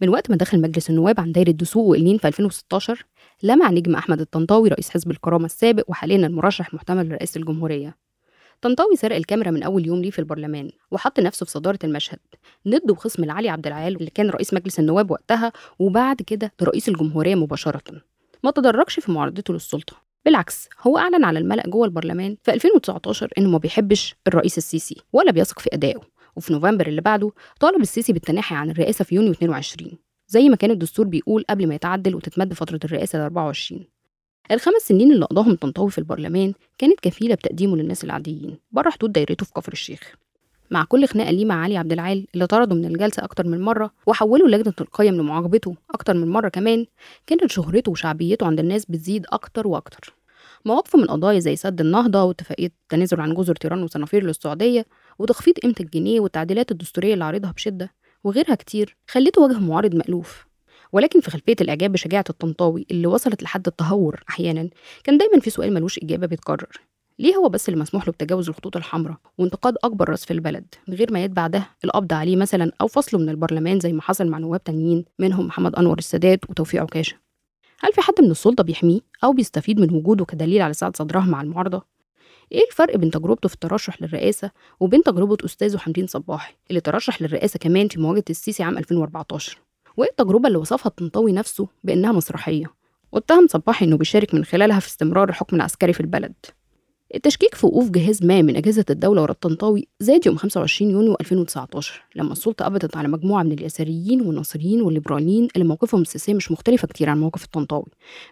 من وقت ما دخل مجلس النواب عن دايرة دسوق وإلين في 2016 لمع نجم أحمد الطنطاوي رئيس حزب الكرامة السابق وحاليا المرشح محتمل لرئاسة الجمهورية. طنطاوي سرق الكاميرا من أول يوم ليه في البرلمان وحط نفسه في صدارة المشهد. ند وخصم لعلي عبد العال اللي كان رئيس مجلس النواب وقتها وبعد كده لرئيس الجمهورية مباشرة. ما تدرجش في معارضته للسلطة. بالعكس هو أعلن على الملأ جوه البرلمان في 2019 إنه ما بيحبش الرئيس السيسي ولا بيثق في أدائه. وفي نوفمبر اللي بعده طالب السيسي بالتناحي عن الرئاسة في يونيو 22 زي ما كان الدستور بيقول قبل ما يتعدل وتتمد فترة الرئاسة ل 24 الخمس سنين اللي قضاهم طنطاوي في البرلمان كانت كفيلة بتقديمه للناس العاديين بره حدود دايرته في كفر الشيخ. مع كل خناقة ليه مع علي عبد العال اللي طرده من الجلسة أكتر من مرة وحوله لجنة القيم لمعاقبته أكتر من مرة كمان كانت شهرته وشعبيته عند الناس بتزيد أكتر وأكتر. مواقفه من قضايا زي سد النهضة واتفاقية التنازل عن جزر تيران وصنافير للسعودية وتخفيض قيمة الجنيه والتعديلات الدستورية اللي عارضها بشدة وغيرها كتير خلته وجه معارض مألوف. ولكن في خلفية الإعجاب بشجاعة الطنطاوي اللي وصلت لحد التهور أحيانا كان دايما في سؤال ملوش إجابة بيتكرر. ليه هو بس اللي مسموح له بتجاوز الخطوط الحمراء وانتقاد أكبر رأس في البلد من غير ما يتبع ده القبض عليه مثلا أو فصله من البرلمان زي ما حصل مع نواب تانيين منهم محمد أنور السادات وتوفيق عكاشة؟ هل في حد من السلطة بيحميه أو بيستفيد من وجوده كدليل على سعة صدرها مع المعارضة؟ إيه الفرق بين تجربته في الترشح للرئاسة وبين تجربة أستاذه حمدين صباحي اللي ترشح للرئاسة كمان في مواجهة السيسي عام 2014 وإيه التجربة اللي وصفها الطنطاوي نفسه بإنها مسرحية؟ واتهم صباحي إنه بيشارك من خلالها في استمرار الحكم العسكري في البلد. التشكيك في وقوف جهاز ما من أجهزة الدولة ورا الطنطاوي زاد يوم 25 يونيو 2019 لما السلطة قبضت على مجموعة من اليساريين والناصريين والليبراليين اللي موقفهم السياسي مش مختلفة كتير عن موقف الطنطاوي.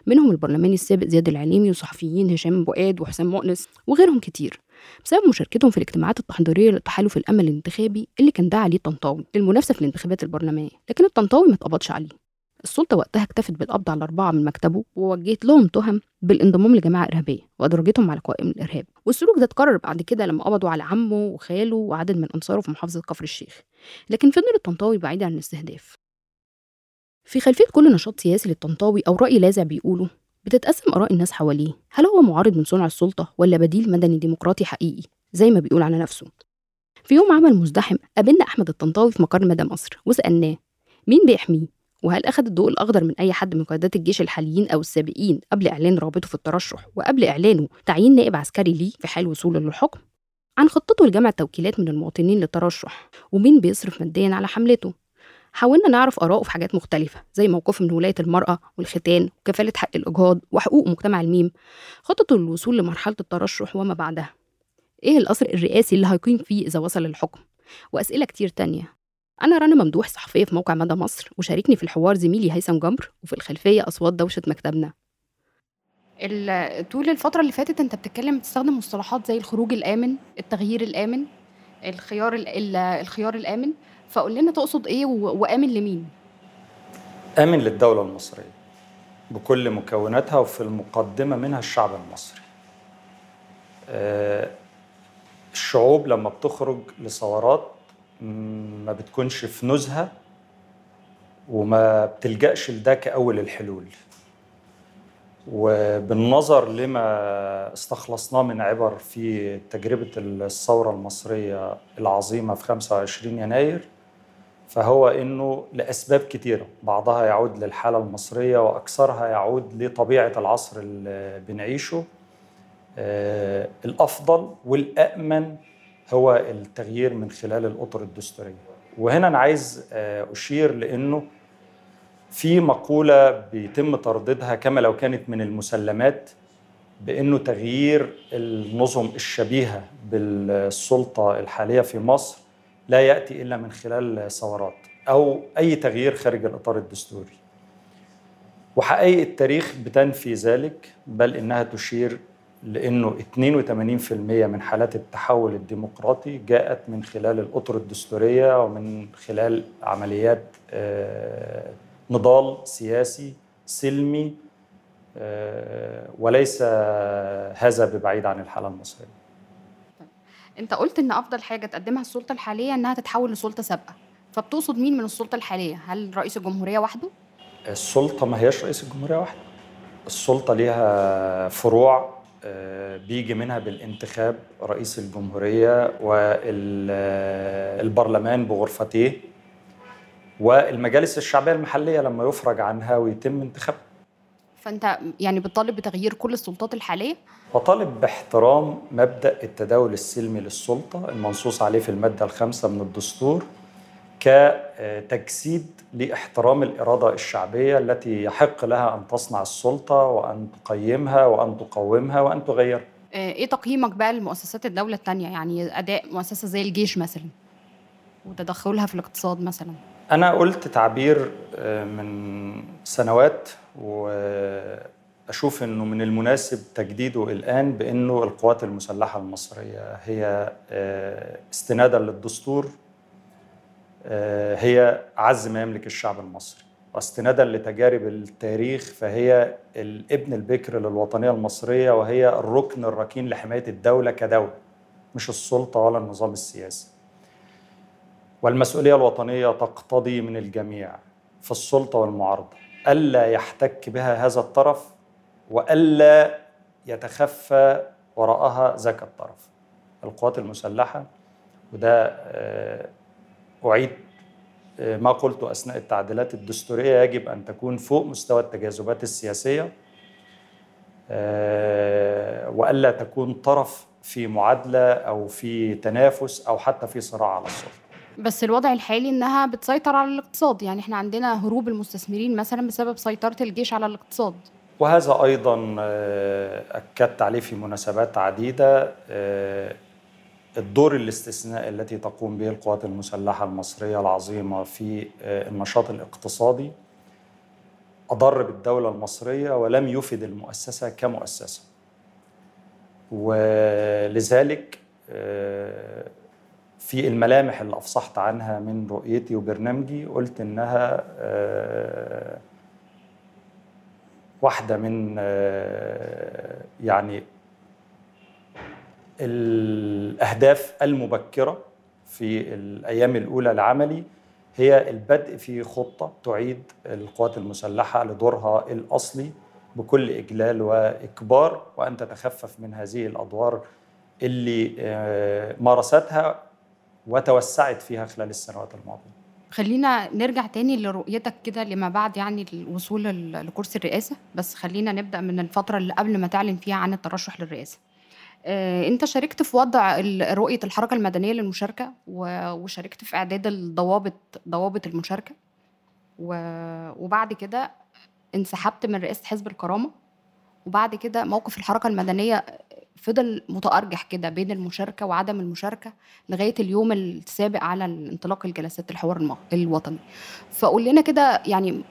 منهم البرلماني السابق زياد العليمي وصحفيين هشام بؤاد وحسام مؤنس وغيرهم كتير. بسبب مشاركتهم في الاجتماعات التحضيرية للتحالف الأمل الانتخابي اللي كان دعا عليه الطنطاوي للمنافسة في الانتخابات البرلمانية لكن الطنطاوي ما اتقبضش عليه. السلطة وقتها اكتفت بالقبض على أربعة من مكتبه ووجهت لهم تهم بالانضمام لجماعة إرهابية وأدرجتهم على قوائم الإرهاب والسلوك ده اتكرر بعد كده لما قبضوا على عمه وخاله وعدد من أنصاره في محافظة كفر الشيخ. لكن فضل الطنطاوي بعيد عن الاستهداف. في خلفية كل نشاط سياسي للطنطاوي أو رأي لاذع بيقوله بتتقسم آراء الناس حواليه. هل هو معارض من صنع السلطة ولا بديل مدني ديمقراطي حقيقي؟ زي ما بيقول على نفسه. في يوم عمل مزدحم قابلنا أحمد الطنطاوي في مقر مدى مصر وسألناه مين بيحميه؟ وهل أخذ الضوء الأخضر من أي حد من قيادات الجيش الحاليين أو السابقين قبل إعلان رغبته في الترشح وقبل إعلانه تعيين نائب عسكري ليه في حال وصوله للحكم؟ عن خطته لجمع التوكيلات من المواطنين للترشح ومين بيصرف ماديا على حملته؟ حاولنا نعرف آراءه في حاجات مختلفة زي موقفه من ولاية المرأة والختان وكفالة حق الإجهاض وحقوق مجتمع الميم. خطته للوصول لمرحلة الترشح وما بعدها. إيه القصر الرئاسي اللي هيقيم فيه إذا وصل للحكم؟ وأسئلة كتير تانية. أنا رنا ممدوح صحفية في موقع مدى مصر وشاركني في الحوار زميلي هيثم جمر وفي الخلفية أصوات دوشة مكتبنا. طول الفترة اللي فاتت أنت بتتكلم بتستخدم مصطلحات زي الخروج الآمن التغيير الآمن الخيار الخيار الآمن. فقول لنا تقصد إيه وآمن لمين؟ آمن للدولة المصرية بكل مكوناتها وفي المقدمة منها الشعب المصري. آه، الشعوب لما بتخرج لثورات ما بتكونش في نزهة وما بتلجأش لده كأول الحلول. وبالنظر لما استخلصناه من عبر في تجربة الثورة المصرية العظيمة في 25 يناير فهو إنه لأسباب كثيره بعضها يعود للحالة المصرية وأكثرها يعود لطبيعة العصر اللي بنعيشه. آه، الأفضل والامن هو التغيير من خلال الأطر الدستورية. وهنا أنا عايز آه، أشير لأنه في مقولة بيتم ترديدها كما لو كانت من المسلمات بأنه تغيير النظم الشبيهة بالسلطة الحالية في مصر لا يأتي إلا من خلال ثورات أو أي تغيير خارج الإطار الدستوري. وحقائق التاريخ بتنفي ذلك بل إنها تشير لأنه 82% من حالات التحول الديمقراطي جاءت من خلال الأطر الدستورية ومن خلال عمليات آه، نضال سياسي سلمي آه، وليس هذا ببعيد عن الحالة المصرية. أنت قلت إن أفضل حاجة تقدمها السلطة الحالية إنها تتحول لسلطة سابقة. فبتقصد مين من السلطة الحالية؟ هل رئيس الجمهورية وحده؟ السلطة ما هياش رئيس الجمهورية وحده. السلطة ليها فروع بيجي منها بالانتخاب رئيس الجمهورية والبرلمان بغرفتيه والمجالس الشعبية المحلية لما يفرج عنها ويتم انتخابها فأنت يعني بتطالب بتغيير كل السلطات الحالية؟ وطالب باحترام مبدأ التداول السلمي للسلطة المنصوص عليه في المادة الخامسة من الدستور. كتجسيد لإحترام الإرادة الشعبية التي يحق لها أن تصنع السلطة وأن تقيمها وأن تقومها وأن تغيرها. إيه تقييمك بقى لمؤسسات الدولة الثانية يعني أداء مؤسسة زي الجيش مثلا وتدخلها في الاقتصاد مثلا؟ أنا قلت تعبير من سنوات وأشوف إنه من المناسب تجديده الآن بإنه القوات المسلحة المصرية هي استنادا للدستور هي أعز ما يملك الشعب المصري. واستنادا لتجارب التاريخ فهي الابن البكر للوطنية المصرية وهي الركن الركين لحماية الدولة كدولة مش السلطة ولا النظام السياسي. والمسؤولية الوطنية تقتضي من الجميع في السلطة والمعارضة ألا يحتك بها هذا الطرف وألا يتخفى وراءها ذاك الطرف. القوات المسلحة وده أعيد ما قلت أثناء التعديلات الدستورية يجب أن تكون فوق مستوى التجاذبات السياسية وألا تكون طرف في معادلة أو في تنافس أو حتى في صراع على السلطة بس الوضع الحالي إنها بتسيطر على الاقتصاد يعني إحنا عندنا هروب المستثمرين مثلا بسبب سيطرة الجيش على الاقتصاد. وهذا أيضا أكدت عليه في مناسبات عديدة الدور الاستثنائي التي تقوم به القوات المسلحة المصرية العظيمة في النشاط الاقتصادي أضر بالدولة المصرية ولم يفد المؤسسة كمؤسسة. ولذلك في الملامح اللي أفصحت عنها من رؤيتي وبرنامجي قلت إنها واحدة من يعني الأهداف المبكرة في الأيام الأولى لعملي هي البدء في خطة تعيد القوات المسلحة لدورها الأصلي بكل إجلال وإكبار وأن تتخفف من هذه الأدوار اللي مارستها وتوسعت فيها خلال السنوات الماضية. خلينا نرجع تاني لرؤيتك كده لما بعد يعني الوصول لكرسي الرئاسة بس خلينا نبدأ من الفترة اللي قبل ما تعلن فيها عن الترشح للرئاسة. انت شاركت في وضع رؤية الحركة المدنية للمشاركة وشاركت في إعداد الضوابط ضوابط المشاركة. وبعد كده انسحبت من رئاسة حزب الكرامة. وبعد كده موقف الحركة المدنية فضل متأرجح كده بين المشاركة وعدم المشاركة لغاية اليوم السابق على انطلاق الجلسات الحوار الوطني. فقول لنا كده يعني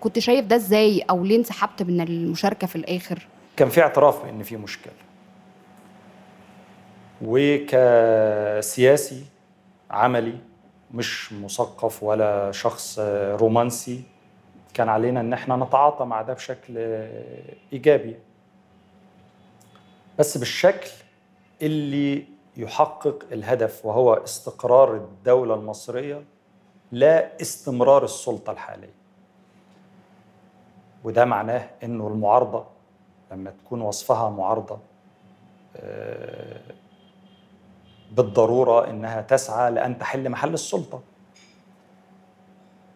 كنت شايف ده إزاي أو ليه انسحبت من المشاركة في الآخر؟ كان في اعتراف بإن في مشكلة. وكسياسي عملي مش مثقف ولا شخص رومانسي. كان علينا إن إحنا نتعاطى مع ده بشكل إيجابي. بس بالشكل اللي يحقق الهدف وهو استقرار الدولة المصرية لا استمرار السلطة الحالية. وده معناه إنه المعارضة لما تكون وصفها معارضة بالضرورة إنها تسعى لأن تحل محل السلطة.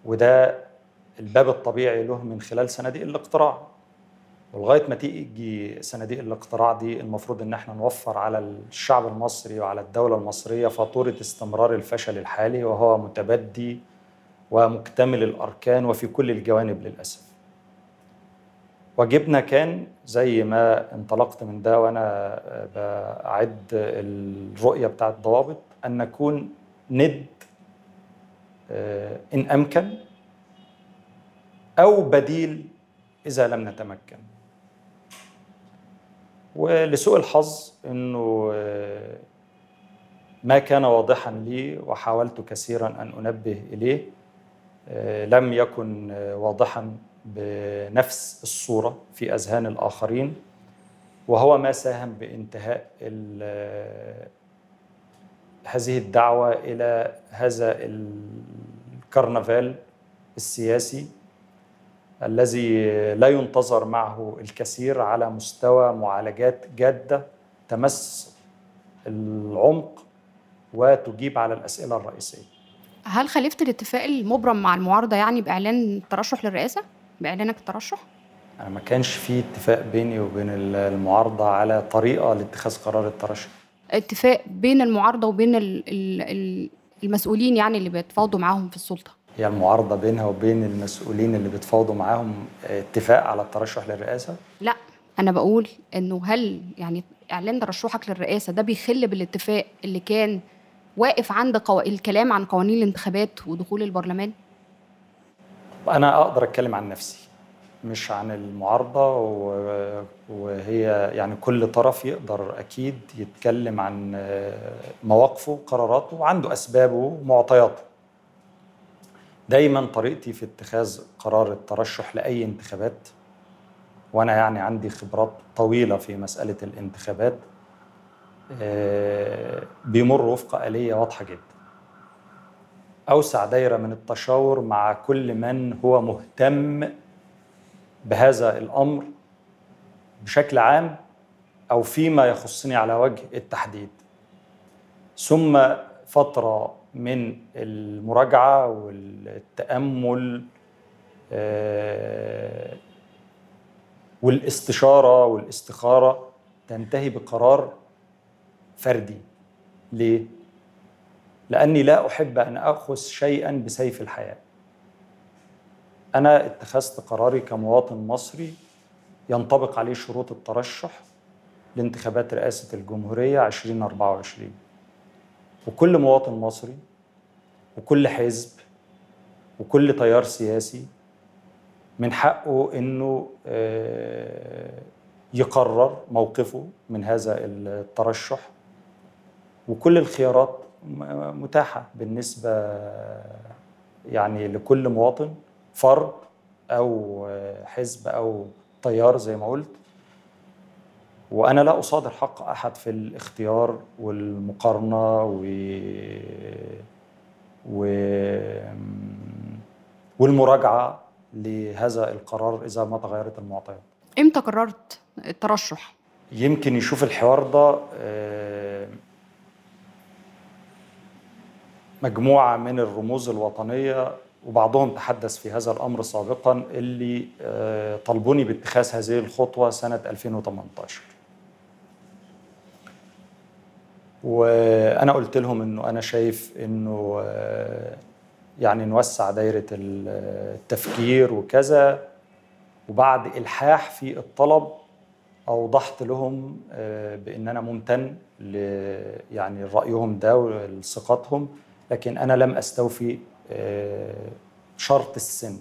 وده الباب الطبيعي له من خلال صناديق الاقتراع. ولغاية ما تيجي صناديق الاقتراع دي المفروض إن إحنا نوفر على الشعب المصري وعلى الدولة المصرية فاتورة استمرار الفشل الحالي وهو متبدي ومكتمل الأركان وفي كل الجوانب للأسف. واجبنا كان زي ما انطلقت من ده وأنا بعد الرؤية بتاعت الضوابط أن نكون ند إن أمكن أو بديل إذا لم نتمكن. ولسوء الحظ إنه ما كان واضحا لي وحاولت كثيرا أن أنبه إليه لم يكن واضحا بنفس الصورة في أذهان الآخرين وهو ما ساهم بانتهاء هذه الدعوة إلى هذا الكرنفال السياسي الذي لا ينتظر معه الكثير على مستوى معالجات جادة تمس العمق وتجيب على الأسئلة الرئيسية هل خالفت الاتفاق المبرم مع المعارضة يعني بإعلان الترشح للرئاسة؟ بإعلانك الترشح؟ أنا ما كانش في اتفاق بيني وبين المعارضة على طريقة لاتخاذ قرار الترشح اتفاق بين المعارضة وبين ال ال المسؤولين يعني اللي بيتفاوضوا معاهم في السلطة هي المعارضة بينها وبين المسؤولين اللي بيتفاوضوا معاهم اتفاق على الترشح للرئاسة؟ لا أنا بقول إنه هل يعني إعلان ترشحك للرئاسة ده بيخل بالاتفاق اللي كان واقف عند قو... الكلام عن قوانين الانتخابات ودخول البرلمان؟ أنا أقدر أتكلم عن نفسي مش عن المعارضة وهي يعني كل طرف يقدر أكيد يتكلم عن مواقفه وقراراته وعنده أسبابه ومعطياته. دايما طريقتي في اتخاذ قرار الترشح لأي انتخابات وأنا يعني عندي خبرات طويلة في مسألة الانتخابات بيمر وفق آلية واضحة جدا. أوسع دايرة من التشاور مع كل من هو مهتم بهذا الأمر بشكل عام أو فيما يخصني على وجه التحديد. ثم فترة من المراجعة والتأمل والاستشارة والاستخارة تنتهي بقرار فردي ليه لأني لا أحب أن اخذ شيئا بسيف الحياة. أنا اتخذت قراري كمواطن مصري ينطبق عليه شروط الترشح لانتخابات رئاسة الجمهورية 2024 وكل مواطن مصري وكل حزب وكل تيار سياسي من حقه إنه يقرر موقفه من هذا الترشح. وكل الخيارات متاحة بالنسبة يعني لكل مواطن فرد أو حزب أو تيار زي ما قلت. وأنا لا أصادر حق أحد في الاختيار والمقارنة و و والمراجعة لهذا القرار إذا ما تغيرت المعطيات. إمتى قررت الترشح؟ يمكن يشوف الحوار ده مجموعة من الرموز الوطنية وبعضهم تحدث في هذا الأمر سابقا اللي طلبوني باتخاذ هذه الخطوة سنة 2018 وأنا قلت لهم إنه أنا شايف إنه يعني نوسع دايرة التفكير وكذا. وبعد إلحاح في الطلب أوضحت لهم بإن أنا ممتن يعني رأيهم ده ولثقتهم. لكن أنا لم أستوفي شرط السن.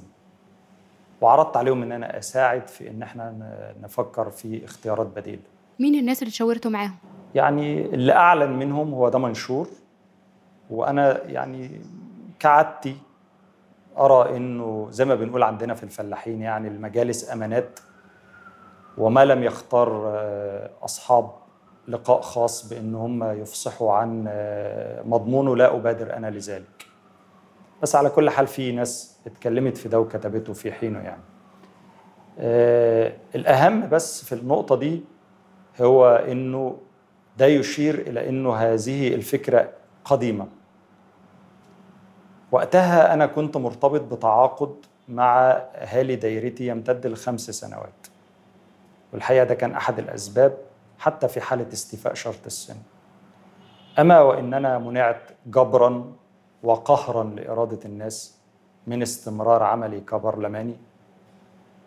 وعرضت عليهم إن أنا أساعد في إن إحنا نفكر في اختيارات بديله مين الناس اللي شاورتوا معاهم؟ يعني اللي أعلن منهم هو ده منشور. وأنا يعني كعادتي أرى إنه زي ما بنقول عندنا في الفلاحين يعني المجالس أمانات. وما لم يختار أصحاب. لقاء خاص بإن هم يفصحوا عن مضمونه لا أبادر أنا لذلك. بس على كل حال في ناس اتكلمت في ده وكتبته في حينه يعني. آه الأهم بس في النقطة دي هو إنه ده يشير إلى إنه هذه الفكرة قديمة. وقتها أنا كنت مرتبط بتعاقد مع أهالي دايرتي يمتد لخمس سنوات. والحقيقة ده كان أحد الأسباب حتى في حالة استيفاء شرط السن. أما وإننا منعت جبرا وقهرا لإرادة الناس من استمرار عملي كبرلماني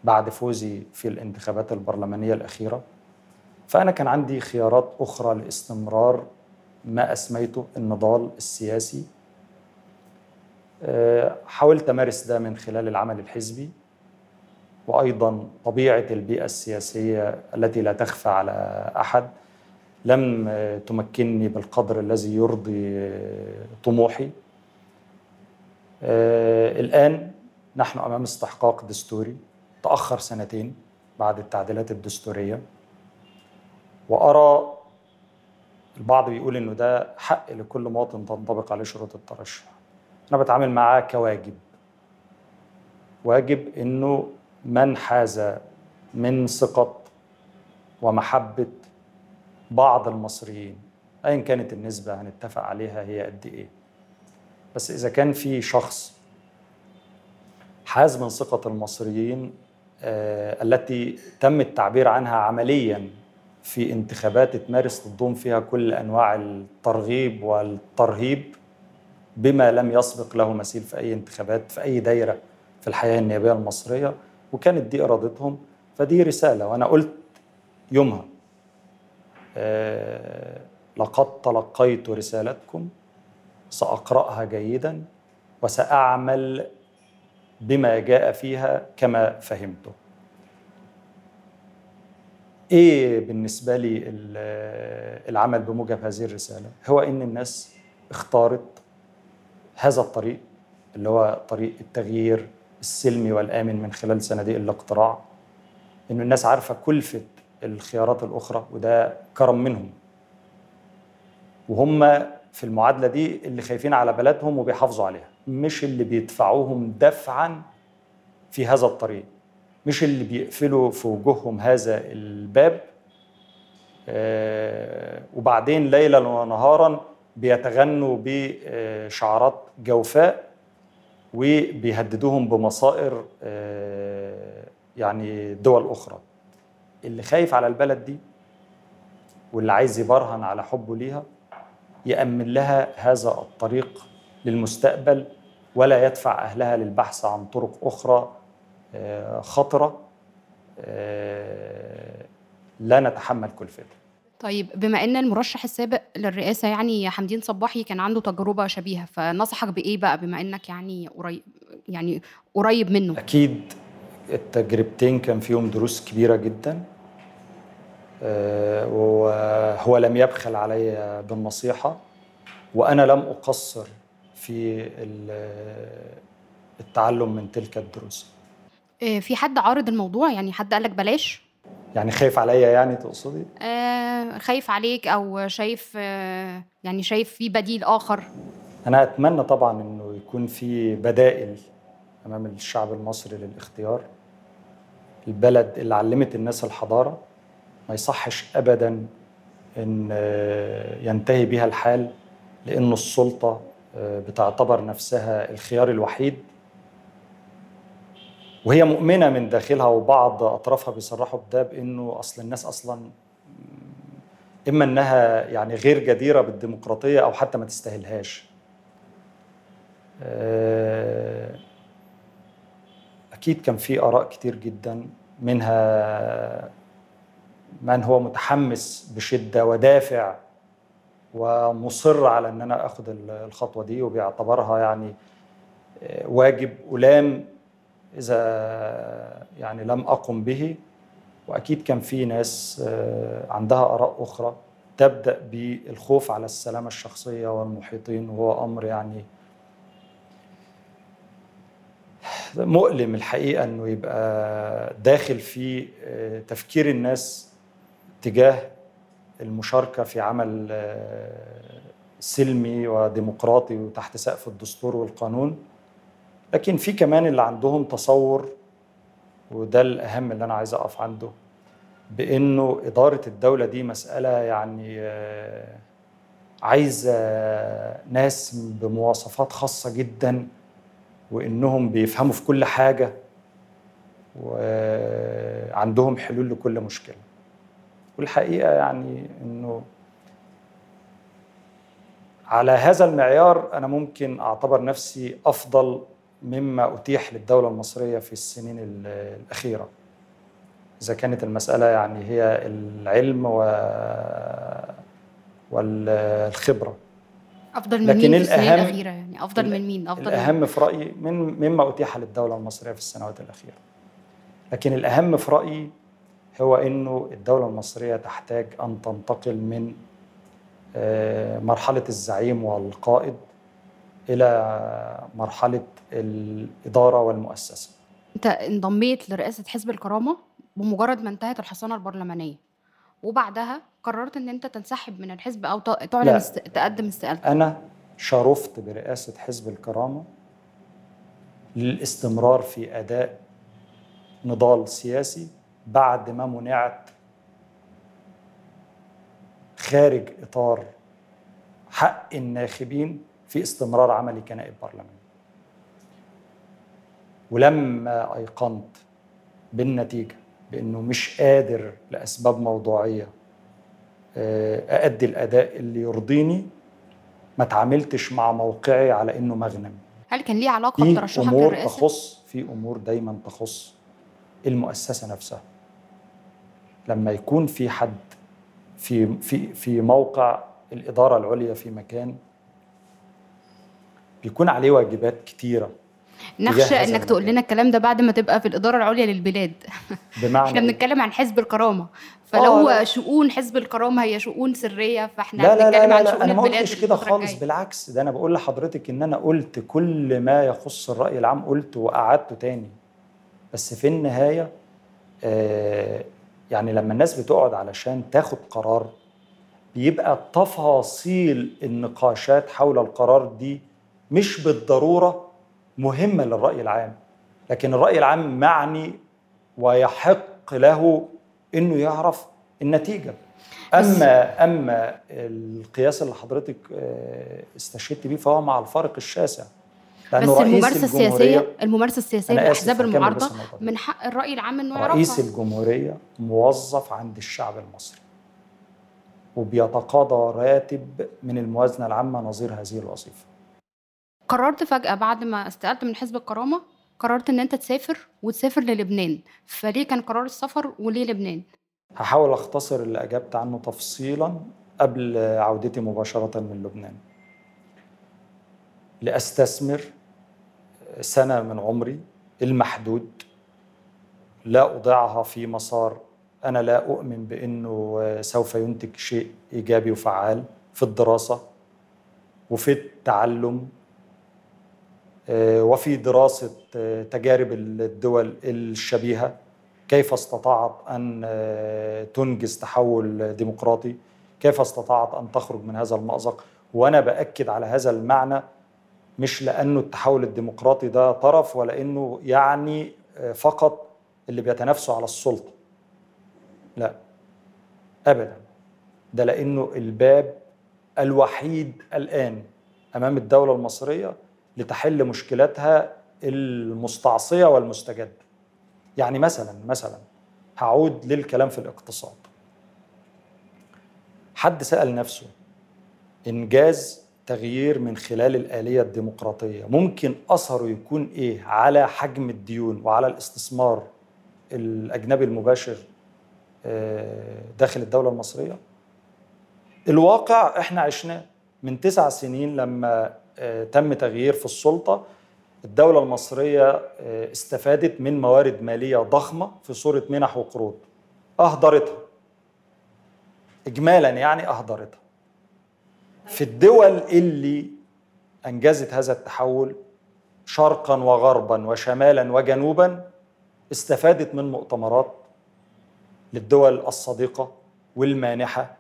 بعد فوزي في الانتخابات البرلمانية الأخيرة فأنا كان عندي خيارات أخرى لاستمرار ما أسميته النضال السياسي. حاولت أمارس ده من خلال العمل الحزبي. وأيضا طبيعة البيئة السياسية التي لا تخفى على أحد. لم تمكنني بالقدر الذي يرضي طموحي. الآن نحن أمام استحقاق دستوري. تأخر سنتين بعد التعديلات الدستورية. وأرى البعض بيقول إنه ده حق لكل مواطن تنطبق عليه شروط الترشح. أنا بتعامل معاه كواجب. واجب إنه من حاز من ثقة ومحبة بعض المصريين أيا كانت النسبة هنتفق عليها هي قد إيه. بس إذا كان في شخص حاز من ثقه المصريين آه، التي تم التعبير عنها عمليا في انتخابات تمارس ضدهم فيها كل أنواع الترغيب والترهيب بما لم يسبق له مثيل في أي انتخابات في أي دايرة في الحياة النيابية المصرية وكانت دي إرادتهم فدي رسالة وأنا قلت يومها آه، لقد تلقيت رسالتكم سأقرأها جيدا وسأعمل بما جاء فيها كما فهمته إيه بالنسبة لي العمل بموجب هذه الرسالة؟ هو إن الناس اختارت هذا الطريق اللي هو طريق التغيير السلمي والآمن من خلال صناديق الاقتراع إنه الناس عارفة كلفه الخيارات الأخرى وده كرم منهم. وهم في المعادلة دي اللي خايفين على بلدهم وبيحافظوا عليها مش اللي بيدفعوهم دفعا في هذا الطريق مش اللي بيقفلوا في وجوههم هذا الباب آه، وبعدين ليلا ونهارا بيتغنوا بشعارات جوفاء وبيهددوهم بمصائر آه، يعني دول أخرى. اللي خايف على البلد دي واللي عايز يبرهن على حبه ليها يأمن لها هذا الطريق للمستقبل ولا يدفع أهلها للبحث عن طرق أخرى آه، خطرة آه، لا نتحمل كلفتها طيب بما إن المرشح السابق للرئاسة يعني حمدين صباحي كان عنده تجربة شبيهة فنصحك بإيه بقى بما إنك يعني قريب يعني قريب منه؟ أكيد التجربتين كان فيهم دروس كبيرة جدا آه، وهو لم يبخل علي بالنصيحة وأنا لم أقصر في التعلم من تلك الدروس. آه، في حد عارض الموضوع؟ يعني حد قالك بلاش؟ يعني خايف عليا يعني تقصدي؟ آه خايف عليك أو شايف آه يعني شايف في بديل آخر. أنا أتمنى طبعا إنه يكون في بدائل أمام الشعب المصري للاختيار. البلد اللي علمت الناس الحضارة ما يصحش ابدا إن آه، ينتهي بها الحال لأنه السلطة آه، بتعتبر نفسها الخيار الوحيد وهي مؤمنة من داخلها وبعض أطرافها بيصرحوا بده بإنه أصل الناس أصلا إما إنها يعني غير جديرة بالديمقراطية أو حتى ما تستاهلهاش. آه، أكيد كان في آراء كتير جدا منها من هو متحمس بشدة ودافع ومصر على إن أنا آخذ الخطوة دي وبيعتبرها يعني آه، واجب ألام إذا يعني لم أقم به وأكيد كان في ناس آه، عندها آراء أخرى تبدأ بالخوف على السلامة الشخصية والمحيطين وهو أمر يعني مؤلم الحقيقة إنه يبقى داخل في آه، تفكير الناس تجاه المشاركة في عمل آه، سلمي وديمقراطي وتحت سقف الدستور والقانون. لكن في كمان اللي عندهم تصور وده الأهم اللي أنا عايز أقف عنده بإنه إدارة الدولة دي مسألة يعني آه، عايزة ناس بمواصفات خاصة جدا وإنهم بيفهموا في كل حاجة وعندهم حلول لكل مشكلة. والحقيقة يعني إنه على هذا المعيار أنا ممكن أعتبر نفسي أفضل مما أتيح للدولة المصرية في السنين الأخيرة. إذا كانت المسألة يعني هي العلم و... والخبرة. أفضل من لكن مين في السنين الأخيرة يعني؟ أفضل من مين؟ أفضل الأهم في رأيي من مما أتيح للدولة المصرية في السنوات الأخيرة. لكن الأهم في رأيي هو أنه الدولة المصرية تحتاج أن تنتقل من آه، مرحلة الزعيم والقائد إلى مرحلة الإدارة والمؤسسة. أنت انضميت لرئاسة حزب الكرامة بمجرد ما انتهت الحصانة البرلمانية وبعدها قررت إن أنت تنسحب من الحزب أو تعلن است... تقدم استقالتك. أنا شرفت برئاسة حزب الكرامة للاستمرار في أداء نضال سياسي بعد ما منعت خارج إطار حق الناخبين في استمرار عملي كنائب برلمان. ولما أيقنت بالنتيجة بأنه مش قادر لأسباب موضوعية آه، أأدي الأداء اللي يرضيني ما تعاملتش مع موقعي على إنه مغنم. هل كان ليه علاقة في بترشحك أمور للرئاسة؟ تخص في أمور دايما تخص المؤسسة نفسها. لما يكون في حد في في في موقع الإدارة العليا في مكان بيكون عليه واجبات كتيرة نخشى إنك تقول. لنا الكلام ده بعد ما تبقى في الإدارة العليا للبلاد بمعنى إحنا إيه؟ بنتكلم عن حزب الكرامة فلو آه، لا. شؤون حزب الكرامة هي شؤون سرية فإحنا لا لا بنتكلم لا, عن لا, شؤون لا أنا ما قلتش كده خالص. بالعكس ده أنا بقول لحضرتك إن أنا قلت كل ما يخص الرأي العام قلته وقعدته تاني بس في النهاية آه يعني لما الناس بتقعد علشان تاخد قرار بيبقى تفاصيل النقاشات حول القرار دي مش بالضرورة مهمة للرأي العام لكن الرأي العام معني ويحق له إنه يعرف النتيجة. أما أما القياس اللي حضرتك آه، استشهدت بيه فهو مع الفارق الشاسع بس رئيس الممارسة السياسية الممارسة السياسية للاحزاب هكمل المعارضة. من حق الرأي العام إنه رئيس يعرفها الجمهورية موظف عند الشعب المصري وبيتقاضى راتب من الموازنة العامة نظير هذه الوظيفة. قررت فجأة بعد ما استقلت من حزب الكرامة قررت إن أنت تسافر وتسافر للبنان. فليه كان قرار السفر وليه لبنان؟ هحاول أختصر اللي أجبت عنه تفصيلا قبل عودتي مباشرة من لبنان. لأستثمر سنة من عمري المحدود لا أضيعها في مسار أنا لا أؤمن بأنه سوف ينتج شيء إيجابي وفعال في الدراسة وفي التعلم وفي دراسة آه، تجارب الدول الشبيهة كيف استطاعت أن آه، تنجز تحول ديمقراطي؟ كيف استطاعت أن تخرج من هذا المأزق؟ وأنا بأكد على هذا المعنى مش لأنه التحول الديمقراطي ده طرف ولا انه يعني آه، فقط اللي بيتنافسوا على السلطة. لا ابدا. ده لأنه الباب الوحيد الآن أمام الدولة المصرية لتحل مشكلاتها المستعصية والمستجدة. يعني مثلا مثلا هعود للكلام في الاقتصاد. حد سأل نفسه إنجاز تغيير من خلال الآلية الديمقراطية ممكن أثره يكون إيه على حجم الديون وعلى الاستثمار الأجنبي المباشر آه، داخل الدولة المصرية؟ الواقع إحنا عشناه من تسع سنين لما تم تغيير في السلطة. الدولة المصرية آه، استفادت من موارد مالية ضخمة في صورة منح وقروض. أهدرتها. إجمالا يعني أهدرتها. في الدول اللي أنجزت هذا التحول شرقا وغربا وشمالا وجنوبا استفادت من مؤتمرات للدول الصديقة والمانحة.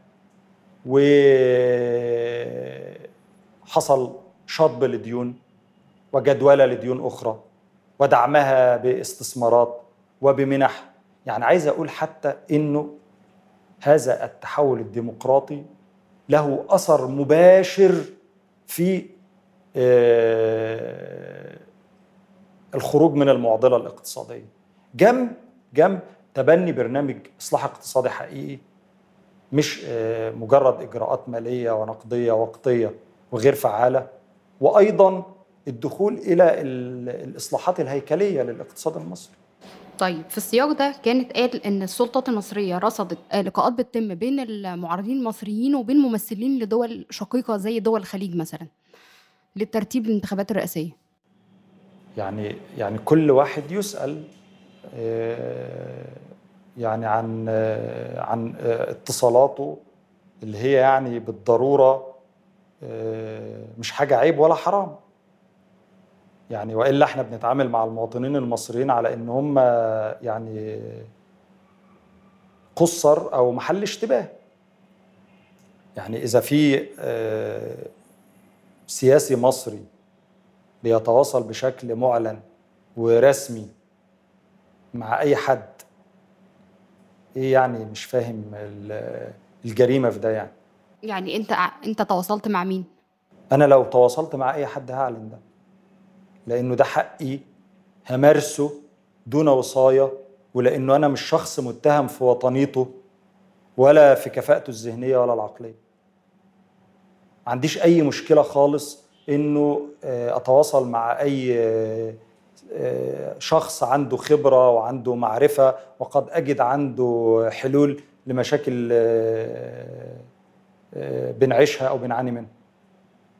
وحصل شطب لديون وجدولة لديون أخرى ودعمها باستثمارات وبمنح. يعني عايز أقول حتى إنه هذا التحول الديمقراطي له أثر مباشر في آه، الخروج من المعضلة الاقتصادية. جنب جنب تبني برنامج إصلاح اقتصادي حقيقي مش آه، مجرد إجراءات مالية ونقدية وقتية وغير فعالة. وأيضا الدخول إلى ال- الإصلاحات الهيكلية للاقتصاد المصري. طيب في السياق ده كانت قال إن السلطات المصرية رصدت لقاءات بتتم بين المعارضين المصريين وبين ممثلين لدول شقيقة زي دول الخليج مثلا للترتيب للانتخابات الرئاسية. يعني يعني كل واحد يسأل آه، يعني عن آه، عن آه، اتصالاته اللي هي يعني بالضرورة آه، مش حاجة عيب ولا حرام. يعني وإلا إحنا بنتعامل مع المواطنين المصريين على إن هم يعني قصر أو محل اشتباه. يعني إذا في آه، سياسي مصري بيتواصل بشكل معلن ورسمي مع أي حد إيه يعني مش فاهم ال- الجريمة في ده يعني؟ يعني انت انت تواصلت مع مين؟ أنا لو تواصلت مع أي حد هعلن ده لأنه ده حقي همارسه دون وصايه ولأنه أنا مش شخص متهم في وطنيته ولا في كفاءته الذهنية ولا العقلية. عنديش أي مشكلة خالص إنه آه، أتواصل مع أي آه، آه، شخص عنده خبرة وعنده معرفة وقد أجد عنده حلول لمشاكل بنعيشها أو بنعاني منها.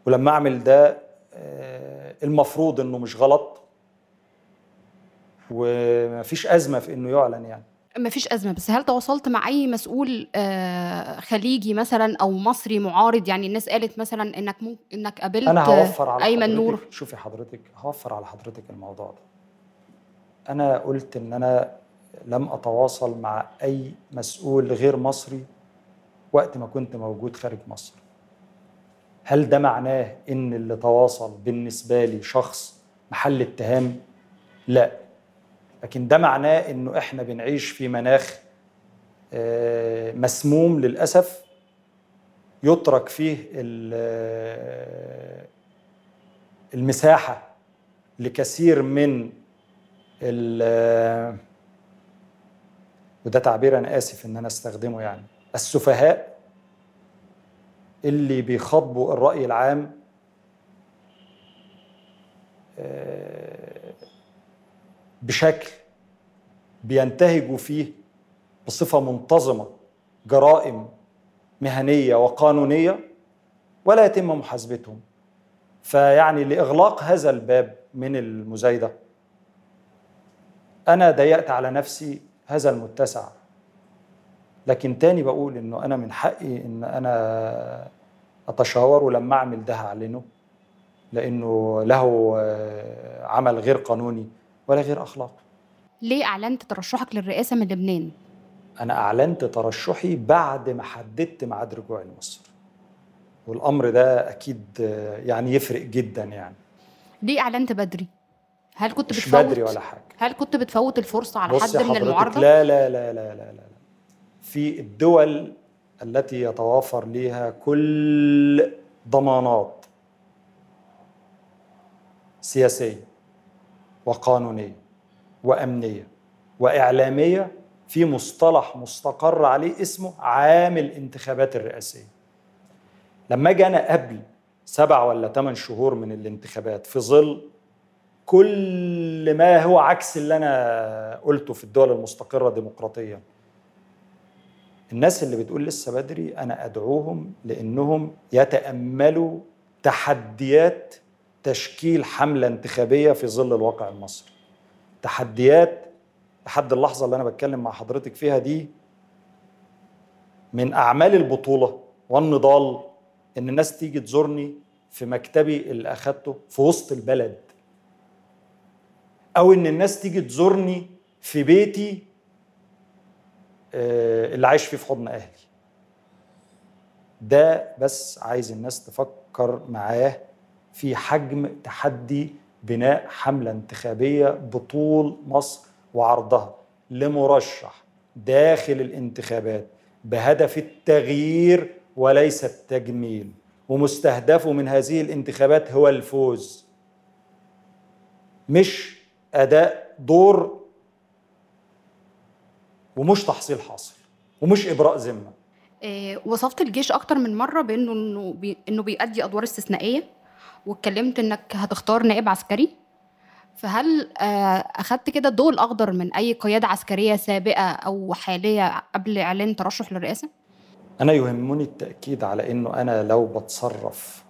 ولما أعمل ده المفروض إنه مش غلط ومفيش أزمة في إنه يعلن يعني. مفيش أزمة بس هل تواصلت مع أي مسؤول آه، خليجي مثلا أو مصري معارض؟ يعني الناس قالت مثلا إنك ممكن إنك قابلت أنا هوفر على أيمن حضرتك نور. شوفي حضرتك هوفر على حضرتك الموضوع ده. أنا قلت إن أنا لم أتواصل مع أي مسؤول غير مصري وقت ما كنت موجود خارج مصر. هل ده معناه إن اللي تواصل بالنسبة لي شخص محل اتهام؟ لا. لكن ده معناه إنه إحنا بنعيش في مناخ آه، مسموم للأسف يترك فيه ال- المساحة لكثير من ال- وده تعبير أنا آسف إن أنا أستخدمه يعني. السفهاء اللي بيخاطبوا الرأي العام آه، بشكل بينتهجوا فيه بصفة منتظمة جرائم مهنية وقانونية ولا يتم محاسبتهم. فيعني لإغلاق هذا الباب من المزايدة أنا ضيقت على نفسي هذا المتسع. لكن تاني بقول إنه أنا من حقي إن أنا أتشاور ولما أعمل ده هعلنه لأنه له عمل غير قانوني ولا غير أخلاقي ليه أعلنت ترشحك للرئاسة من لبنان؟ أنا أعلنت ترشحي بعد ما حددت ميعاد رجوعي لمصر والأمر ده أكيد يعني يفرق جدا يعني ليه أعلنت بدري؟ هل كنت مش بتفوت بدري ولا حاجة هل كنت بتفوت الفرصة على حد من حضرتك، المعارضة؟ لا لا لا لا لا لا في الدول التي يتوافر لها كل ضمانات سياسية وقانونية وأمنية وإعلامية في مصطلح مستقر عليه اسمه عام الانتخابات الرئاسية. لما أجي أنا قبل سبع ولا ثمان شهور من الانتخابات في ظل كل ما هو عكس اللي أنا قلته في الدول المستقرة ديمقراطيا الناس اللي بتقول لسه بدري أنا أدعوهم لأنهم يتأملوا تحديات تشكيل حملة انتخابية في ظل الواقع المصري تحديات لحد اللحظة اللي أنا بتكلم مع حضرتك فيها دي من أعمال البطولة والنضال إن الناس تيجي تزورني في مكتبي اللي أخدته في وسط البلد. أو إن الناس تيجي تزورني في بيتي اللي عايش فيه في حضن أهلي. ده بس عايز الناس تفكر معاه في حجم تحدي بناء حملة انتخابية بطول مصر وعرضها لمرشح داخل الانتخابات بهدف التغيير وليس التجميل. ومستهدفه من هذه الانتخابات هو الفوز. مش أداء دور ومش تحصيل حاصل ومش إبراء ذمة. آه، وصفت الجيش أكتر من مرة بإنه إنه بي إنه بيأدي أدوار استثنائية واتكلمت إنك هتختار نائب عسكري. فهل آه، أخدت كده ضوء الاخضر من أي قيادة عسكرية سابقة أو حالية قبل إعلان ترشح للرئاسة؟ أنا يهمني التأكيد على إنه أنا لو بتصرف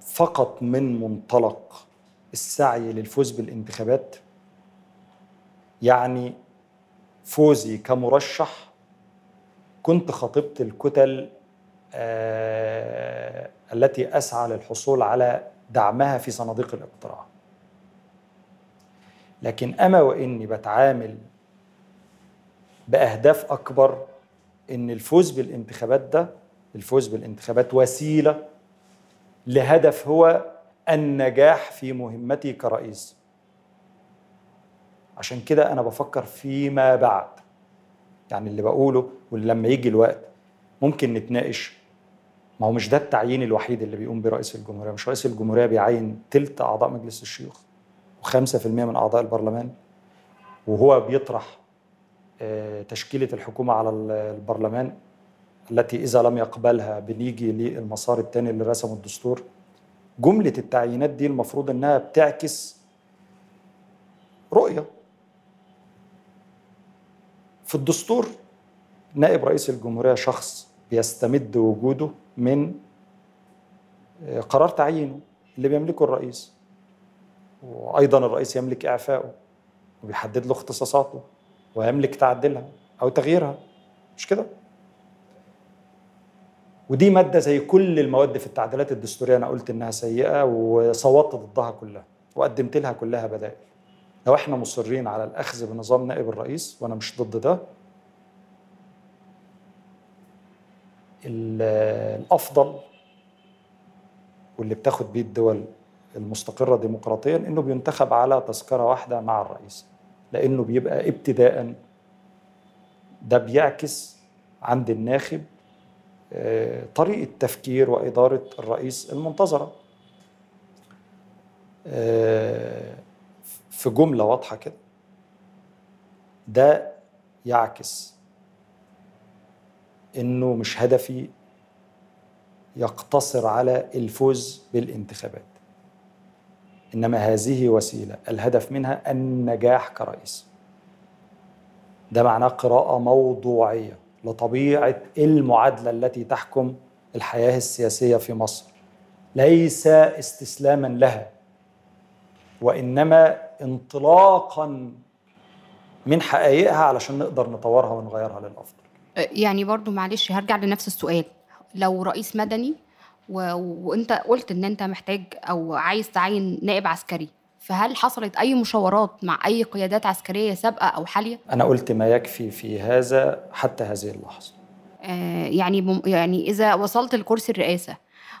فقط من منطلق السعي للفوز بالانتخابات يعني فوزي كمرشح كنت خاطبت الكتل آه التي أسعى للحصول على دعمها في صناديق الاقتراع. لكن أما وإني بتعامل بأهداف أكبر إن الفوز بالانتخابات ده الفوز بالانتخابات وسيلة لهدف هو النجاح في مهمتي كرئيس. عشان كده أنا بفكر فيما بعد. يعني اللي بقوله واللي لما يجي الوقت ممكن نتناقش. ما هو مش ده التعيين الوحيد اللي بيقوم برئيس الجمهورية. مش رئيس الجمهورية بيعين تلت أعضاء مجلس الشيوخ و5% من أعضاء البرلمان وهو بيطرح آه، تشكيلة الحكومة على البرلمان التي إذا لم يقبلها بنيجي للمسار الثاني اللي رسمه الدستور. جملة التعيينات دي المفروض إنها بتعكس رؤية في الدستور نائب رئيس الجمهورية شخص بيستمد وجوده من آه، قرار تعيينه اللي بيملكه الرئيس وأيضا الرئيس يملك إعفائه وبيحدد له اختصاصاته ويملك تعديلها أو تغييرها. مش كده؟ ودي مادة زي كل المواد في التعديلات الدستورية أنا قلت إنها سيئة وصوتت ضدها كلها وقدمت لها كلها بدائل. لو إحنا مصرين على الأخذ بنظام نائب الرئيس وأنا مش ضد ده الأفضل واللي بتاخد بيه الدول المستقرة ديمقراطيا إنه بينتخب على تذكرة واحدة مع الرئيس لأنه بيبقى ابتداء ده بيعكس عند الناخب آه، طريقة تفكير وإدارة الرئيس المنتظرة. آه، في جملة واضحة كده. ده يعكس إنه مش هدفي يقتصر على الفوز بالانتخابات إنما هذه وسيلة. الهدف منها النجاح كرئيس. ده معناه قراءة موضوعية لطبيعة المعادلة التي تحكم الحياة السياسية في مصر. ليس استسلاما لها وإنما انطلاقا من حقائقها علشان نقدر نطورها ونغيرها للأفضل. يعني برضو معلش هرجع لنفس السؤال. لو رئيس مدني و... وانت قلت إن أنت محتاج أو عايز تعين نائب عسكري فهل حصلت أي مشاورات مع أي قيادات عسكرية سابقة أو حالية؟ أنا قلت ما يكفي في هذا حتى هذه اللحظة. آه يعني بم... يعني إذا وصلت لكرسي الرئاسة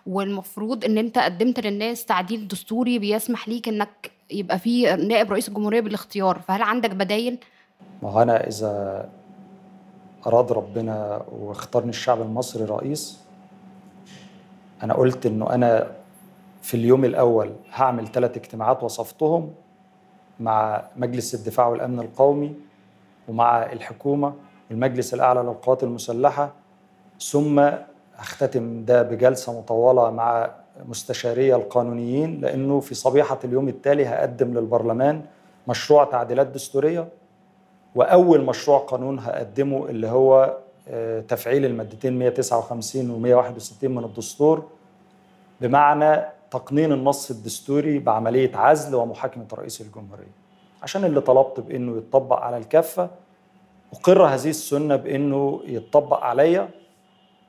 والمفروض إن أنت قدمت للناس تعديل دستوري بيسمح ليك إنك يبقى في نائب رئيس الجمهورية بالاختيار فهل عندك بدايل؟ ما هو أنا إذا أراد ربنا واختارني الشعب المصري رئيس أنا قلت إنه أنا في اليوم الأول هعمل ثلاث اجتماعات وصفتهم مع مجلس الدفاع والأمن القومي ومع الحكومة والمجلس الأعلى للقوات المسلحة ثم اختتم ده بجلسة مطولة مع مستشاري القانونيين لأنه في صبيحة اليوم التالي هقدم للبرلمان مشروع تعديلات دستورية وأول مشروع قانون هقدمه اللي هو آه، تفعيل المادتين 159 و 161 من الدستور بمعنى تقنين النص الدستوري بعملية عزل ومحاكمة رئيس الجمهورية. عشان اللي طلبت بإنه يتطبق على الكافه أقر هذه السنة بإنه يتطبق عليا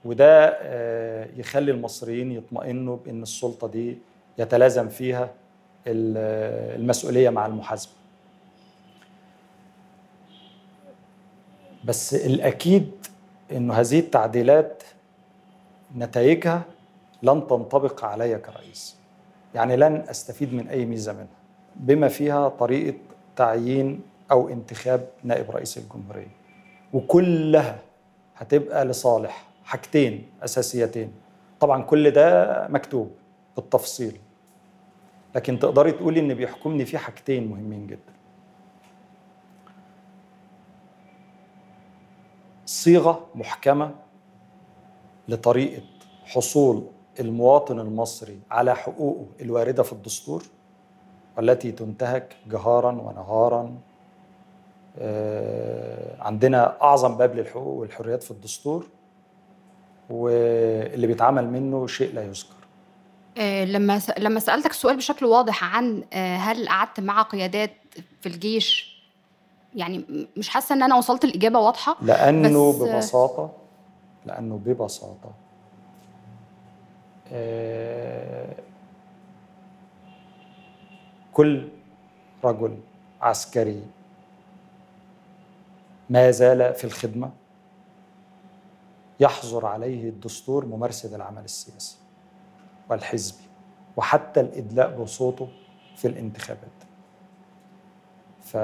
وده آه، يخلي المصريين يطمئنوا بإن السلطة دي يتلازم فيها المسؤولية مع المحاسبة. بس الأكيد إنه هذه التعديلات نتائجها لن تنطبق علي كرئيس. يعني لن أستفيد من أي ميزة منها بما فيها طريقة تعيين أو انتخاب نائب رئيس الجمهورية. وكلها هتبقى لصالح حاجتين أساسيتين. طبعا كل ده مكتوب بالتفصيل لكن تقدري تقولي إن بيحكمني فيه حاجتين مهمين جدا. صيغة محكمة لطريقة حصول المواطن المصري على حقوقه الواردة في الدستور والتي تنتهك جهارا ونهارا. آه، عندنا أعظم باب للحقوق والحريات في الدستور. واللي بيتعمل منه شيء لا يذكر. آه، لما لما سألتك السؤال بشكل واضح عن آه، هل قعدت مع قيادات في الجيش يعني مش حاسة إن أنا وصلت الإجابة واضحة؟ لأنه بس ببساطة لأنه ببساطة آه، كل رجل عسكري ما زال في الخدمة. يحظر عليه الدستور ممارسة العمل السياسي والحزبي وحتى الإدلاء بصوته في الانتخابات. ف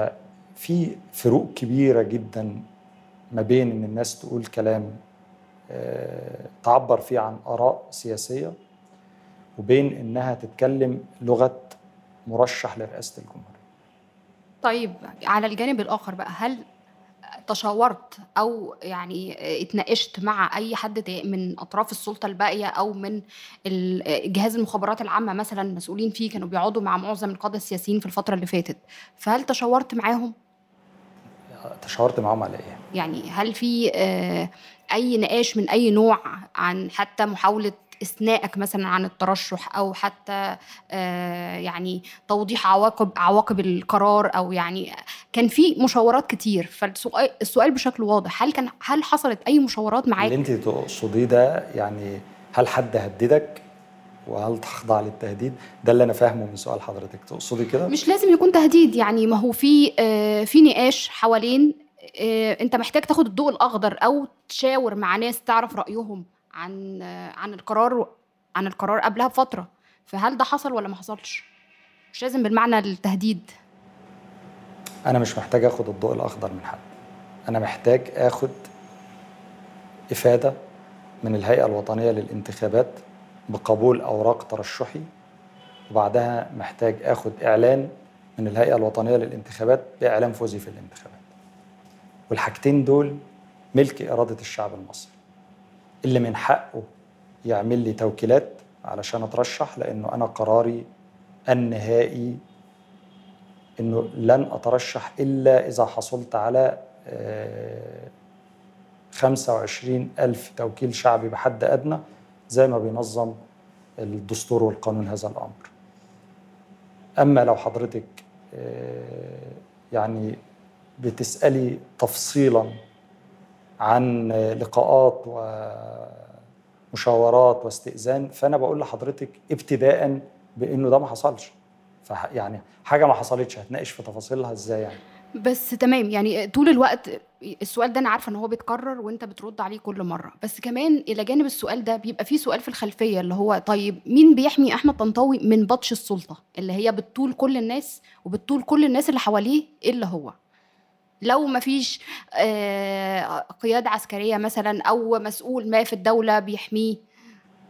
في فروق كبيرة جدا ما بين إن الناس تقول كلام آه، تعبر فيه عن آراء سياسية وبين إنها تتكلم لغة مرشح لرئاسة الجمهورية. طيب على الجانب الآخر بقى هل تشاورت أو يعني اتناقشت مع أي حد من أطراف السلطة الباقية أو من جهاز المخابرات العامة مثلا مسؤولين فيه كانوا بيقعدوا مع معظم القاده السياسيين في الفترة اللي فاتت. فهل تشاورت معاهم؟ تشاورت معاهم على إيه؟ يعني هل في آه، أي نقاش من أي نوع عن حتى محاولة إثنائك مثلا عن الترشح أو حتى آه، يعني توضيح عواقب عواقب القرار أو يعني كان في مشاورات كتير. فالسؤال السؤال بشكل واضح هل كان هل حصلت أي مشاورات معاك؟ اللي أنت تقصديه ده يعني هل حد هددك؟ وهل تخضع للتهديد؟ ده اللي أنا فاهمه من سؤال حضرتك. تقصدي كده؟ مش لازم يكون تهديد يعني ما هو في آه، في نقاش حوالين آه، أنت محتاج تاخد الضوء الأخضر أو تشاور مع ناس تعرف رأيهم. عن عن القرار عن القرار قبلها بفترة. فهل ده حصل ولا ما حصلش؟ مش لازم بالمعنى التهديد. أنا مش محتاج آخد الضوء الأخضر من حد. أنا محتاج آخد إفادة من الهيئة الوطنية للانتخابات بقبول أوراق ترشحي وبعدها محتاج آخد إعلان من الهيئة الوطنية للانتخابات بإعلان فوزي في الانتخابات. والحاجتين دول ملك إرادة الشعب المصري. اللي من حقه يعمل لي توكيلات علشان أترشح لأنه أنا قراري النهائي إنه لن أترشح إلا إذا حصلت على 25 آه، ألف توكيل شعبي بحد أدنى زي ما بينظم الدستور والقانون هذا الأمر. أما لو حضرتك آه، يعني بتسألي تفصيلا عن لقاءات ومشاورات واستئذان فأنا بقول لحضرتك ابتداء بإنه ده ما حصلش. يعني حاجة ما حصلتش هتناقش في تفاصيلها إزاي يعني؟ بس تمام يعني طول الوقت السؤال ده أنا عارفة إن هو بيتكرر وأنت بترد عليه كل مرة. بس كمان إلى جانب السؤال ده بيبقى فيه سؤال في الخلفية اللي هو طيب مين بيحمي أحمد طنطاوي من بطش السلطة؟ اللي هي بتطول كل الناس وبتطول كل الناس اللي حواليه إلا هو. لو ما فيش آه، قيادة عسكرية مثلا أو مسؤول ما في الدولة بيحميه.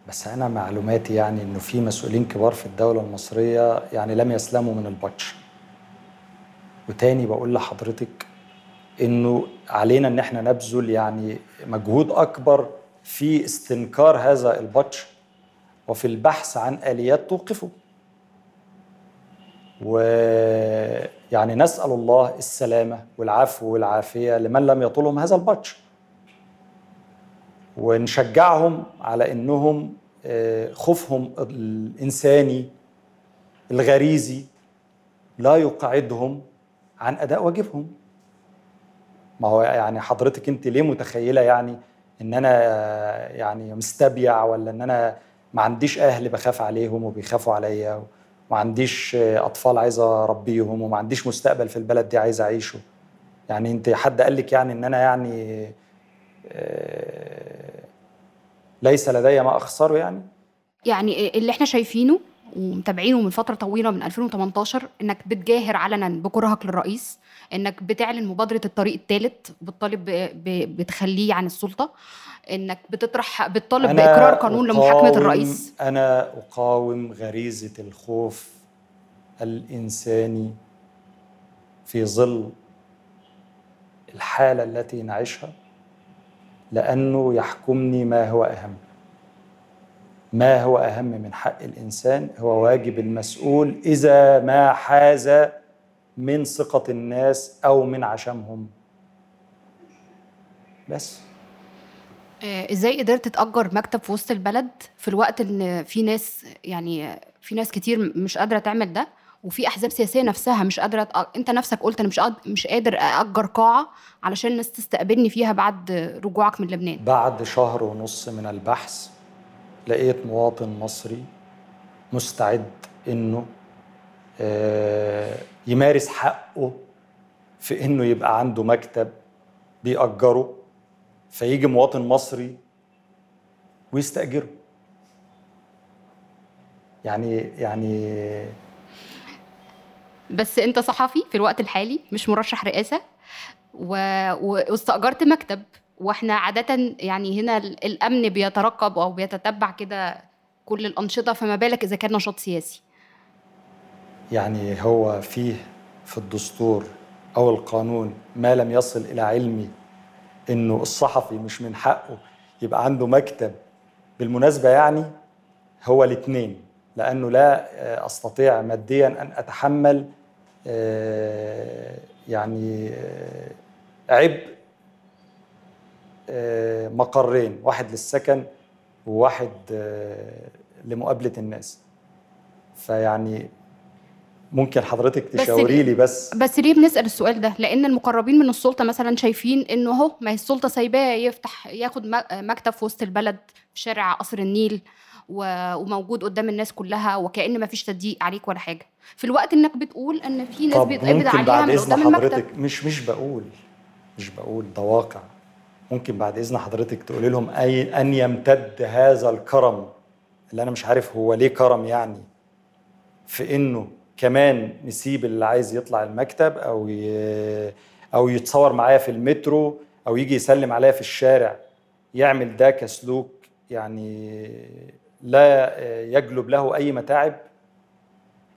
بس أنا معلوماتي يعني إنه في مسؤولين كبار في الدولة المصرية يعني لم يسلموا من البطش. وتاني بقول لحضرتك إنه علينا إن إحنا نبذل يعني مجهود أكبر في استنكار هذا البطش وفي البحث عن آليات توقفه. ويعني نسأل الله السلامة والعفو والعافية لمن لم يطلهم هذا البطش. ونشجعهم على إنهم آه، خوفهم الإنساني الغريزي لا يقعدهم عن أداء واجبهم. ما هو يعني حضرتك أنت ليه متخيلة يعني إن أنا آه، يعني مستبيع ولا إن أنا ما عنديش أهل بخاف عليهم وبيخافوا عليا؟ ما عنديش أطفال عايز أربيهم وما عنديش مستقبل في البلد دي عايز أعيشه. يعني أنت حد قال لك يعني إن أنا يعني آه، ليس لدي ما أخسره يعني؟ يعني اللي إحنا شايفينه ومتابعينه من فترة طويلة من 2018 إنك بتجاهر علنا بكرهك للرئيس إنك بتعلن مبادرة الطريق الثالث بتطالب بتخليه عن السلطة. إنك بتطرح بتطالب بإقرار قانون لمحاكمة الرئيس. أنا أقاوم غريزة الخوف الإنساني في ظل الحالة التي نعيشها لأنه يحكمني ما هو أهم. ما هو أهم من حق الإنسان؟ هو واجب المسؤول إذا ما حاز من ثقة الناس أو من عشمهم. بس. إزاي قدرت تأجر مكتب في وسط البلد في الوقت ان في ناس يعني في ناس كتير مش قادرة تعمل ده وفي أحزاب سياسية نفسها مش قادرة تأ... انت نفسك قلت أنا مش قاد... مش قادر اجر قاعة علشان الناس تستقبلني فيها بعد رجوعك من لبنان. بعد شهر ونص من البحث لقيت مواطن مصري مستعد إنه آه، يمارس حقه في إنه يبقى عنده مكتب بيأجره. فيجي مواطن مصري ويستأجره. يعني يعني بس انت صحفي في الوقت الحالي مش مرشح رئاسة و... واستأجرت مكتب وإحنا عادة يعني هنا ال- الأمن بيترقب أو بيتتبع كده كل الأنشطة فما بالك إذا كان نشاط سياسي. يعني هو فيه في الدستور أو القانون ما لم يصل إلى علمي إنه الصحفي مش من حقه يبقى عنده مكتب بالمناسبة يعني هو الاثنين لأنه لا آه، أستطيع ماديا أن أتحمل آه، يعني آه، عبء مقرين واحد للسكن وواحد لمقابلة الناس. فيعني ممكن حضرتك تشاوري لي بس. بس ليه بنسأل السؤال ده؟ لأن المقربين من السلطة مثلا شايفين إنه هو ما هي السلطة سايباه يفتح ياخد مكتب في وسط البلد في شارع قصر النيل وموجود قدام الناس كلها وكأن ما فيش تضييق عليك ولا حاجة. في الوقت إنك بتقول إن في ناس بيتقبض ممكن عليها بعد من قدام المكتب. حضرتك مش مش بقول مش بقول ده واقع. ممكن بعد إذن حضرتك تقولي لهم أي أن يمتد هذا الكرم اللي أنا مش عارف هو ليه كرم يعني في إنه كمان نسيب اللي عايز يطلع المكتب أو ي... أو يتصور معايا في المترو أو يجي يسلم عليا في الشارع. يعمل ده كسلوك يعني لا يجلب له أي متاعب.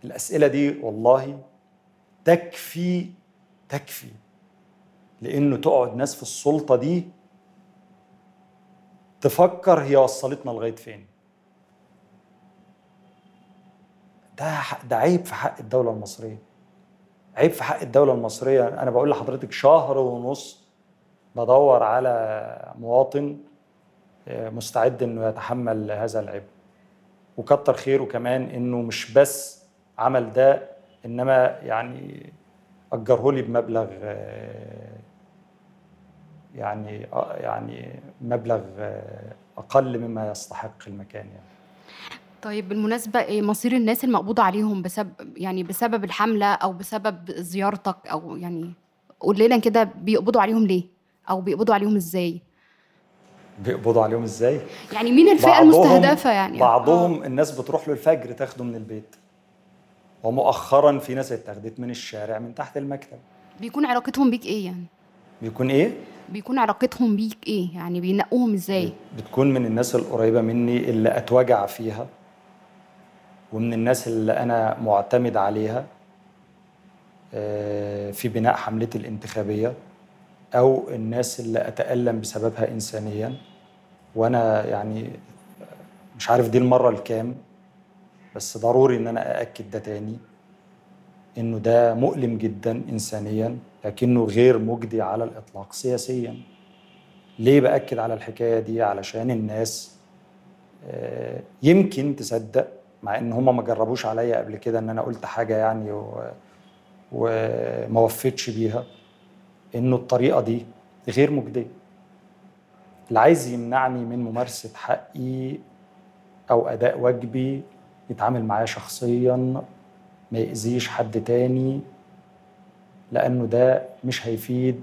الأسئلة دي والله تكفي تكفي لإنه تقعد ناس في السلطة دي تفكر هي وصلتنا لغاية فين. ده ده عيب في حق الدولة المصرية. عيب في حق الدولة المصرية. أنا بقول لحضرتك شهر ونص بدور على مواطن آه، مستعد إنه يتحمل هذا العبء. وكتر خيره كمان إنه مش بس عمل ده إنما يعني أجره لي بمبلغ آه، يعني آه، يعني مبلغ أقل مما يستحق المكان يعني. طيب بالمناسبة إيه مصير الناس المقبوض عليهم بسبب يعني بسبب الحملة أو بسبب زيارتك أو يعني قول لنا كده بيقبضوا عليهم ليه؟ أو بيقبضوا عليهم إزاي؟ بيقبضوا عليهم إزاي يعني مين الفئة المستهدفة يعني؟ بعضهم الناس بتروح له الفجر تاخده من البيت ومؤخرا في ناس اتاخدت من الشارع من تحت المكتب. بيكون علاقتهم بيك إيه يعني؟ بيكون إيه بيكون علاقتهم بيك إيه؟ يعني بينقوهم إزاي؟ بتكون من الناس القريبة مني اللي أتوجع فيها ومن الناس اللي أنا معتمد عليها آه، في بناء حملتي الانتخابية أو الناس اللي أتألم بسببها إنسانيا. وأنا يعني مش عارف دي المرة الكام بس ضروري إن أنا أأكد ده تاني إنه ده مؤلم جدا إنسانيا لكنه غير مجدي على الإطلاق سياسيا. ليه بأكد على الحكاية دي؟ علشان الناس آه، يمكن تصدق مع إن هم ما جربوش عليا قبل كده إن أنا قلت حاجة يعني و- وما وفيتش بيها. إنه الطريقة دي غير مجدية. اللي عايز يمنعني من ممارسة حقي أو أداء واجبي يتعامل معايا شخصيا ما يأذيش حد تاني لأنه ده مش هيفيد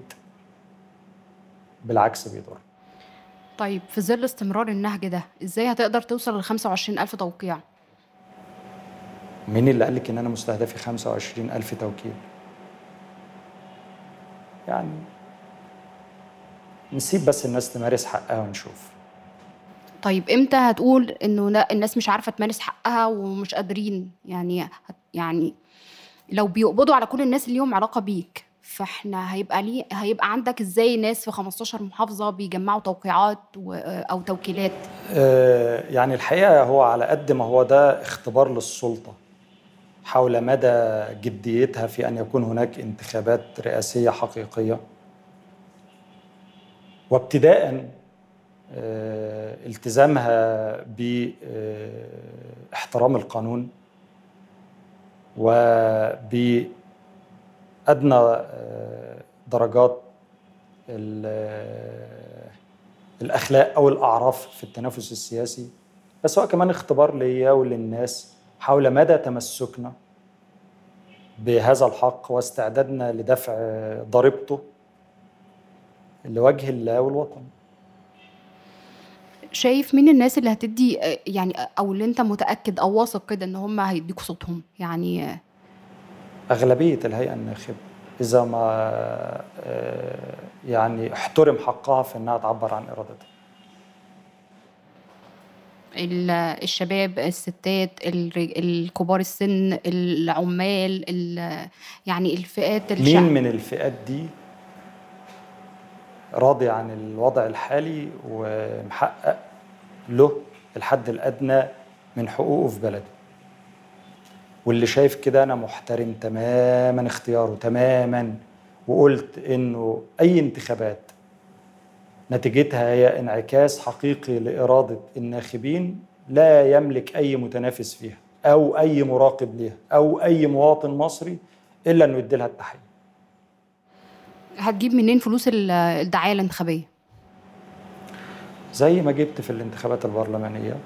بالعكس بيضر. طيب في ظل استمرار النهج ده إزاي هتقدر توصل ل 25 ألف توقيع؟ مين اللي قال لك إن أنا مستهدفي 25 ألف توكيل؟ يعني نسيب بس الناس تمارس حقها ونشوف. طيب إمتى هتقول إنه لأ الناس مش عارفة تمارس حقها ومش قادرين؟ يعني يعني لو بيقبضوا على كل الناس اللي ليهم علاقة بيك فإحنا هيبقى ليه هيبقى عندك إزاي ناس في 15 محافظة بيجمعوا توقيعات و- أو توكيلات؟ آه، يعني الحقيقة هو على قد ما هو ده اختبار للسلطة. حول مدى جديتها في أن يكون هناك انتخابات رئاسية حقيقية. وابتداء آه، التزامها باحترام القانون وبأدنى آه، درجات آه، الأخلاق أو الأعراف في التنافس السياسي بس هو كمان اختبار ليا وللناس حول مدى تمسكنا بهذا الحق واستعدادنا لدفع ضريبته لوجه الله والوطن. شايف مين الناس اللي هتدي يعني أو اللي أنت متأكد أو واثق كده إن هم هيديكوا صوتهم؟ يعني أغلبية الهيئة الناخبة إذا ما آه، يعني احترم حقها في إنها تعبر عن إرادتها. الشباب الستات الكبار السن العمال ال- يعني الفئات مين الشعب. من الفئات دي راضي عن الوضع الحالي ومحقق له الحد الأدنى من حقوقه في بلده؟ واللي شايف كده أنا محترم تماما اختياره تماما وقلت إنه أي انتخابات نتيجتها هي انعكاس حقيقي لإرادة الناخبين لا يملك أي متنافس فيها أو أي مراقب ليها أو أي مواطن مصري إلا إنه يدي لها التحية. هتجيب منين فلوس ال- الدعاية الانتخابية؟ زي ما جبت في الانتخابات البرلمانية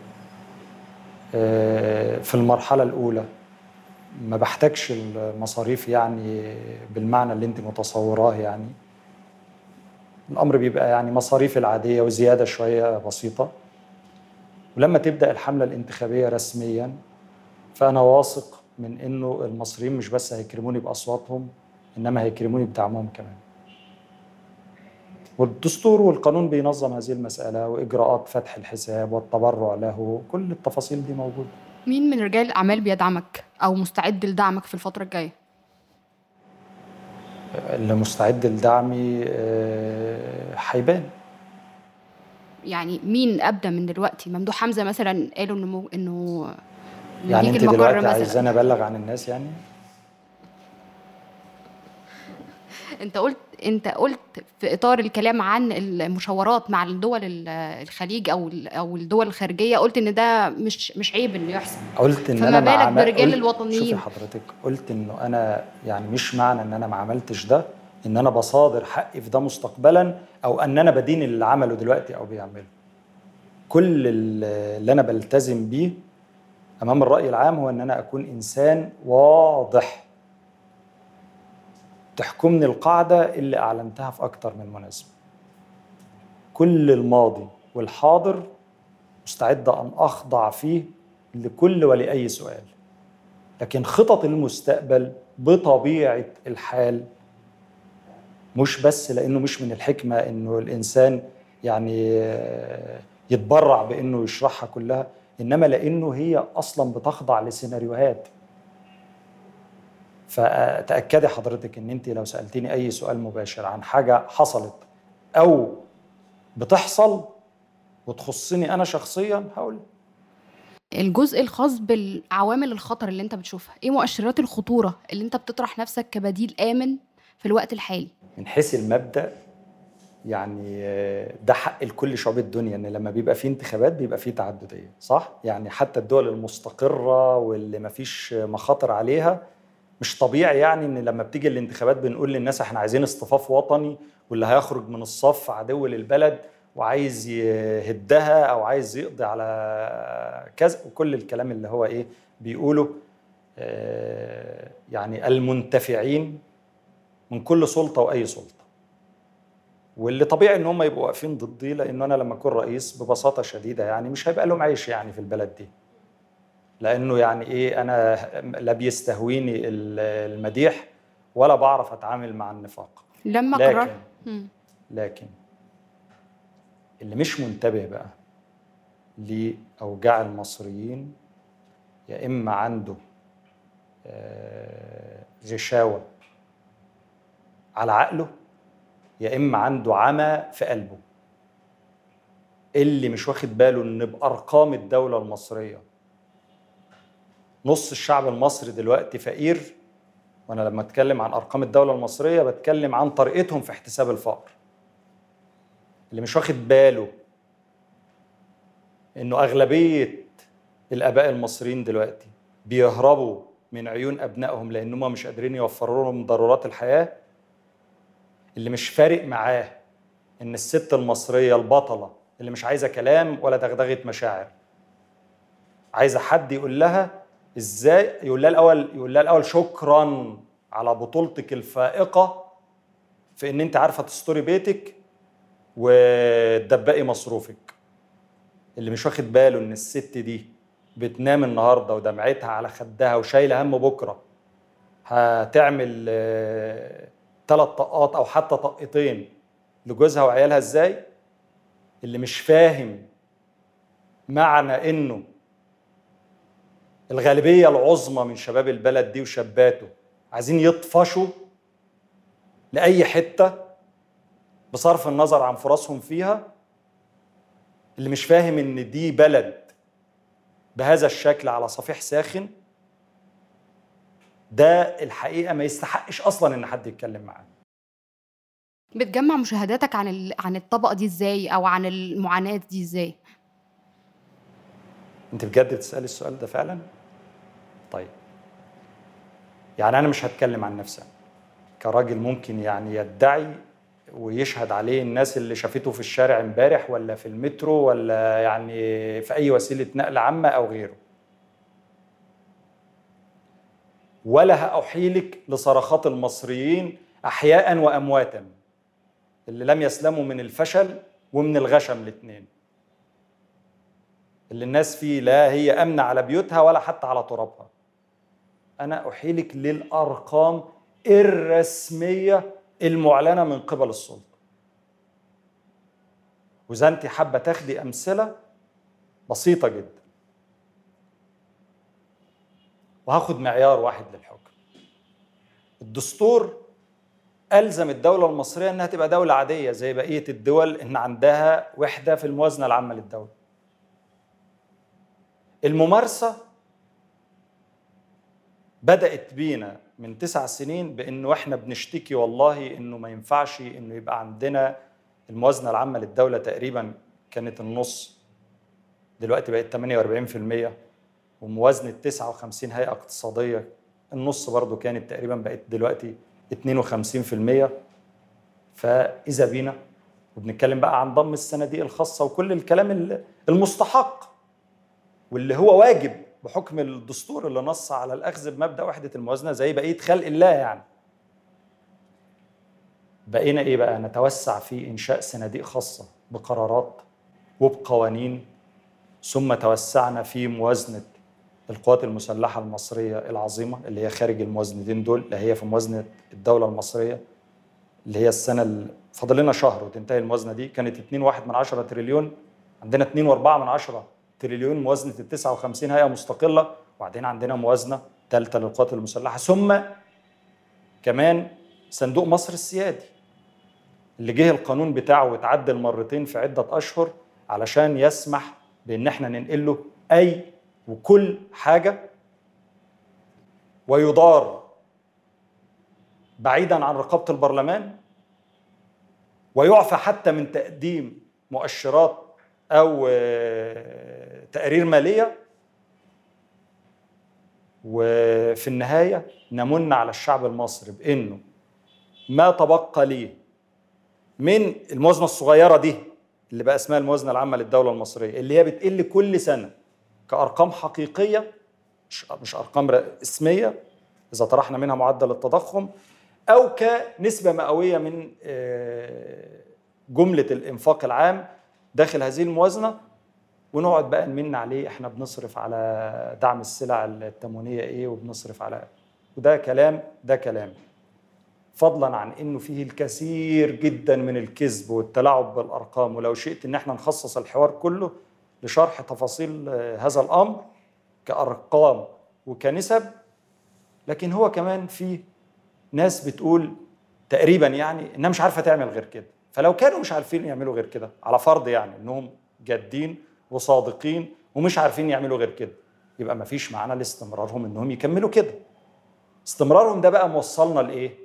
آه، في المرحلة الأولى ما بحتاجش المصاريف يعني بالمعنى اللي أنت متصوراه يعني. الأمر بيبقى يعني مصاريف العادية وزيادة شوية بسيطة. ولما تبدأ الحملة الانتخابية رسميا فأنا واثق من إنه المصريين مش بس هيكرموني بأصواتهم إنما هيكرموني بدعمهم كمان. والدستور والقانون بينظم هذه المسألة وإجراءات فتح الحساب والتبرع له كل التفاصيل دي موجودة. مين من رجال الأعمال بيدعمك أو مستعد لدعمك في الفترة الجاية؟ اللي مستعد لدعمي آه، هيبان يعني مين أبدى من دلوقتي؟ ممدوح حمزة مثلا قالوا إنه إنه يعني أنت دلوقتي عايزاني أبلغ عن الناس يعني؟ انت قلت انت قلت في اطار الكلام عن المشاورات مع الدول ال- الخليج أو أو الدول الخارجية قلت ان ده مش مش عيب انه يحصل. قلت إن فما أنا بالك برجال الوطنيين؟ شوفي حضرتك قلت إنه أنا يعني مش معنى إن أنا ما عملتش ده إن أنا بصادر حقي في ده مستقبلا أو إن أنا بدين اللي عمله دلوقتي أو بيعمله. كل ال- اللي أنا بلتزم بيه أمام الرأي العام هو إن أنا أكون إنسان واضح. تحكمني القاعدة اللي أعلنتها في أكتر من مناسبة. كل الماضي والحاضر مستعد أن أخضع فيه لكل ولأي سؤال لكن خطط المستقبل بطبيعة الحال مش بس لأنه مش من الحكمة إنه الإنسان يعني يتبرع بإنه يشرحها كلها إنما لأنه هي أصلا بتخضع لسيناريوهات. فتأكدي حضرتك إن أنت لو سألتيني أي سؤال مباشر عن حاجة حصلت أو بتحصل وتخصني أنا شخصيا هقول. الجزء الخاص بالعوامل الخطر اللي أنت بتشوفها. إيه مؤشرات الخطورة اللي أنت بتطرح نفسك كبديل آمن في الوقت الحالي؟ من حيث المبدأ يعني ده حق لكل شعوب الدنيا إن لما بيبقى في انتخابات بيبقى في تعددية صح؟ يعني حتى الدول المستقرة واللي ما فيش مخاطر عليها مش طبيعي يعني إن لما بتيجي الانتخابات بنقول للناس إحنا عايزين اصطفاف وطني واللي هيخرج من الصف عدو للبلد وعايز يهدها أو عايز يقضي على كذا وكل الكلام اللي هو إيه بيقوله آه، يعني المنتفعين من كل سلطة وأي سلطة. واللي طبيعي إن هم يبقوا واقفين ضدي لأن أنا لما أكون رئيس ببساطة شديدة يعني مش هيبقى لهم عيش يعني في البلد دي. لأنه يعني إيه أنا لا بيستهويني ال- المديح ولا بعرف أتعامل مع النفاق. لما لكن قررت؟ مم. لكن اللي مش منتبه بقى لاوجاع المصريين يا إما عنده آه، غشاوة على عقله يا إما عنده عمى في قلبه. اللي مش واخد باله إن بأرقام الدولة المصرية نص الشعب المصري دلوقتي فقير. وأنا لما أتكلم عن أرقام الدولة المصرية بتكلم عن طريقتهم في احتساب الفقر. اللي مش واخد باله إنه أغلبية الآباء المصريين دلوقتي بيهربوا من عيون أبنائهم لأن هم مش قادرين يوفروا لهم ضرورات الحياة. اللي مش فارق معاه إن الست المصرية البطلة اللي مش عايزة كلام ولا دغدغة مشاعر عايزة حد يقول لها إزاي يقول لها الأول يقول لها الأول شكرا على بطولتك الفائقة في إن أنت عارفة تستوري بيتك وتدبقي مصروفك. اللي مش واخد باله إن الست دي بتنام النهارده ودمعتها على خدها وشايلة هم بكرة هتعمل آه، ثلاث طقات أو حتى طقتين لجوزها وعيالها إزاي؟ اللي مش فاهم معنى إنه الغالبية العظمى من شباب البلد دي وشاباته عايزين يطفشوا لأي حتة بصرف النظر عن فرصهم فيها اللي مش فاهم إن دي بلد بهذا الشكل على صفيح ساخن ده الحقيقة ما يستحقش أصلا إن حد يتكلم معاه بتجمع مشاهداتك عن. عن الطبقة دي إزاي أو عن المعاناة دي إزاي انت بجد بتسألي السؤال ده فعلا؟ طيب. يعني أنا مش هتكلم عن نفسي. كراجل ممكن يعني يدعي ويشهد عليه الناس اللي شافته في الشارع امبارح ولا في المترو ولا يعني في أي وسيلة نقل عامة أو غيره. ولا هأحيلك لصرخات المصريين احياء وامواتا اللي لم يسلموا من الفشل ومن الغشم الاثنين اللي الناس فيه لا هي آمنة على بيوتها ولا حتى على ترابها. أنا أحيلك للأرقام الرسمية المعلنة من قبل السلطة. وإذا أنت حابة تاخدي أمثلة بسيطة جدا. وهاخد معيار واحد للحكم. الدستور ألزم الدولة المصرية إنها تبقى دولة عادية زي بقية الدول إن عندها وحدة في الموازنة العامة للدولة. الممارسة بدأت بينا من تسع سنين بانه إحنا بنشتكي والله إنه ما ينفعش إنه يبقى عندنا الموازنة العامة للدولة تقريبا كانت النص. دلوقتي بقت 48% وموازنة 59 هيئة اقتصادية. النص برضو كانت تقريبا بقت دلوقتي 52% فإذا بينا وبنتكلم بقى عن ضم الصناديق الخاصة وكل الكلام المستحق. واللي هو واجب بحكم الدستور اللي نص على الأخذ بمبدأ وحدة الموازنة زي بقية خلق الله يعني. بقينا إيه بقى؟ نتوسع في إنشاء صناديق خاصة بقرارات وبقوانين ثم توسعنا في موازنة القوات المسلحة المصرية العظيمة اللي هي خارج الموازنتين دول اللي هي في موازنة الدولة المصرية اللي هي السنة اللي فاضل لنا شهر وتنتهي الموازنة دي كانت 2.1 من 10 تريليون عندنا 2.4 من 10 تريليون موازنة ال 59 هيئة مستقلة وبعدين عندنا موازنة ثالثه للقوات المسلحة. ثم كمان صندوق مصر السيادي اللي جه القانون بتاعه واتعدل مرتين في عدة أشهر علشان يسمح بإن إحنا ننقل له أي وكل حاجة ويدار بعيدا عن رقابة البرلمان ويعفى حتى من تقديم مؤشرات أو تقارير مالية وفي النهاية نمن على الشعب المصري بإنه ما تبقى ليه من الموازنه الصغيرة دي اللي بقى اسمها الموازنه العامة للدولة المصرية اللي هي بتقل كل سنة كأرقام حقيقية مش أرقام اسمية إذا طرحنا منها معدل التضخم أو كنسبة مئوية من جملة الإنفاق العام داخل هذه الموازنة. ونقعد بقى نمن عليه إحنا بنصرف على دعم السلع التموينية إيه وبنصرف على وده كلام ده كلام. فضلا عن إنه فيه الكثير جدا من الكذب والتلاعب بالأرقام ولو شئت إن إحنا نخصص الحوار كله لشرح تفاصيل هذا الأمر كأرقام وكنسب لكن هو كمان في ناس بتقول تقريبا يعني إنها مش عارفة تعمل غير كده. فلو كانوا مش عارفين يعملوا غير كده على فرض يعني إنهم جادين وصادقين ومش عارفين يعملوا غير كده. يبقى ما فيش معنى لاستمرارهم إنهم يكملوا كده. استمرارهم ده بقى موصلنا لإيه؟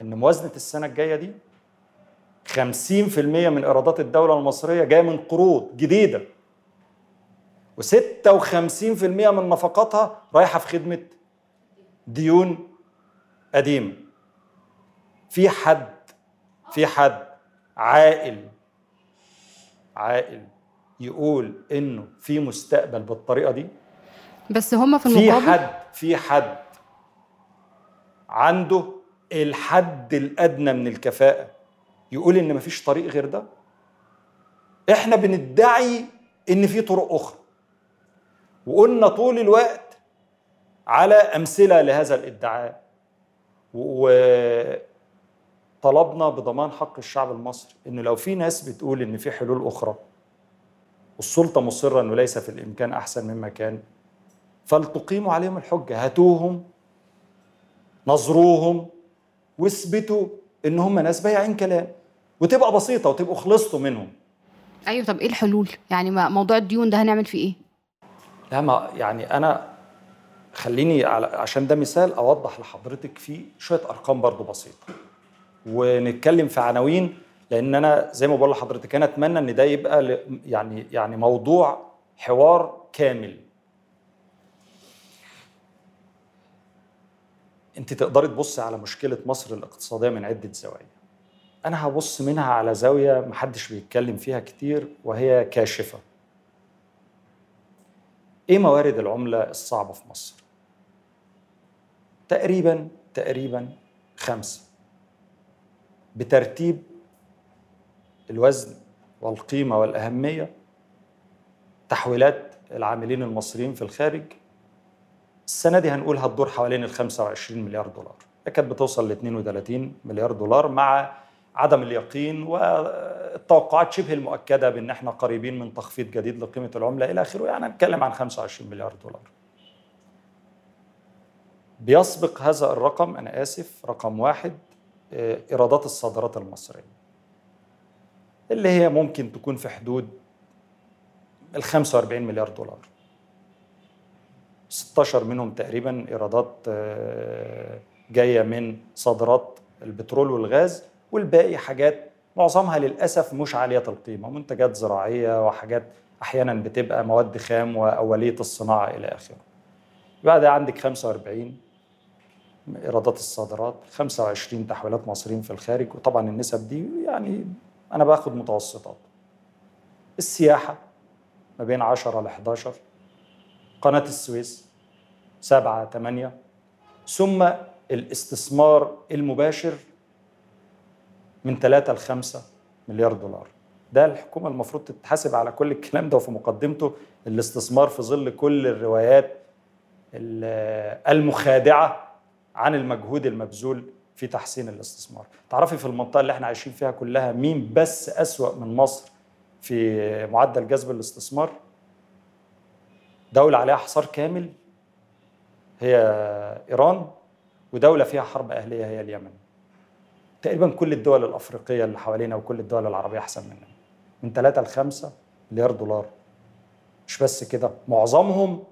إن موازنة السنة الجاية دي 50% من إيرادات الدولة المصرية جاية من قروض جديدة. و56% من نفقاتها رايحة في خدمة ديون قديمة. في حد في حد عاقل عاقل يقول إنه في مستقبل بالطريقة دي؟ بس هما في في المقابل؟ حد في حد عنده الحد الأدنى من الكفاءة يقول إن مفيش طريق غير ده؟ إحنا بندعي إن في طرق أخرى. وقلنا طول الوقت على أمثلة لهذا الادعاء. وطلبنا بضمان حق الشعب المصري انه لو في ناس بتقول إن في حلول أخرى والسلطة مصرة إنه ليس في الإمكان أحسن مما كان فلتقيموا عليهم الحجة هاتوهم نظروهم واثبتوا إن هم ناس بايعين كلام وتبقى بسيطة وتبقوا خلصتوا منهم. أيوه طب إيه الحلول؟ يعني ما- موضوع الديون ده هنعمل فيه إيه؟ لا ما يعني أنا خليني عشان ده مثال أوضح لحضرتك فيه شوية أرقام برضو بسيطة. ونتكلم في عناوين لأن أنا زي ما بقول لحضرتك أنا أتمنى إن ده يبقى يعني يعني موضوع حوار كامل. أنت تقدري تبصي على مشكلة مصر الاقتصادية من عدة زوايا. أنا هبص منها على زاوية محدش بيتكلم فيها كتير وهي كاشفة. إيه موارد العملة الصعبة في مصر؟ تقريبا تقريبا خمسة. بترتيب الوزن والقيمة والأهمية تحويلات العاملين المصريين في الخارج. السنة دي هنقول هتدور حوالين ال 25 مليار دولار. كانت بتوصل ل 32 مليار دولار مع عدم اليقين والتوقعات شبه المؤكدة بأن إحنا قريبين من تخفيض جديد لقيمة العملة إلى آخره. يعني هنتكلم عن 25 مليار دولار. بيسبق هذا الرقم أنا آسف رقم واحد. إيرادات الصادرات المصرية اللي هي ممكن تكون في حدود ال 45 مليار دولار. 16 منهم تقريبا إيرادات آه، جاية من صادرات البترول والغاز والباقي حاجات معظمها للأسف مش عالية القيمة منتجات زراعية وحاجات أحيانا بتبقى مواد خام وأولية الصناعة إلى آخره. بعد عندك 45 إيرادات الصادرات 25 تحويلات مصريين في الخارج وطبعا النسب دي يعني أنا باخد متوسطات. السياحة ما بين 10 ل 11 قناة السويس 7 8 ثم الاستثمار المباشر من 3 ل 5 مليار دولار. ده الحكومة المفروض تتحاسب على كل الكلام ده وفي مقدمته الاستثمار في ظل كل الروايات ال- المخادعة عن المجهود المبذول في تحسين الاستثمار. تعرفي في المنطقة اللي إحنا عايشين فيها كلها مين بس أسوأ من مصر في معدل جذب الاستثمار؟ دولة عليها حصار كامل هي إيران ودولة فيها حرب أهلية هي اليمن. تقريبا كل الدول الأفريقية اللي حوالينا وكل الدول العربية أحسن مننا. من 3 ل 5 مليار دولار. مش بس كده معظمهم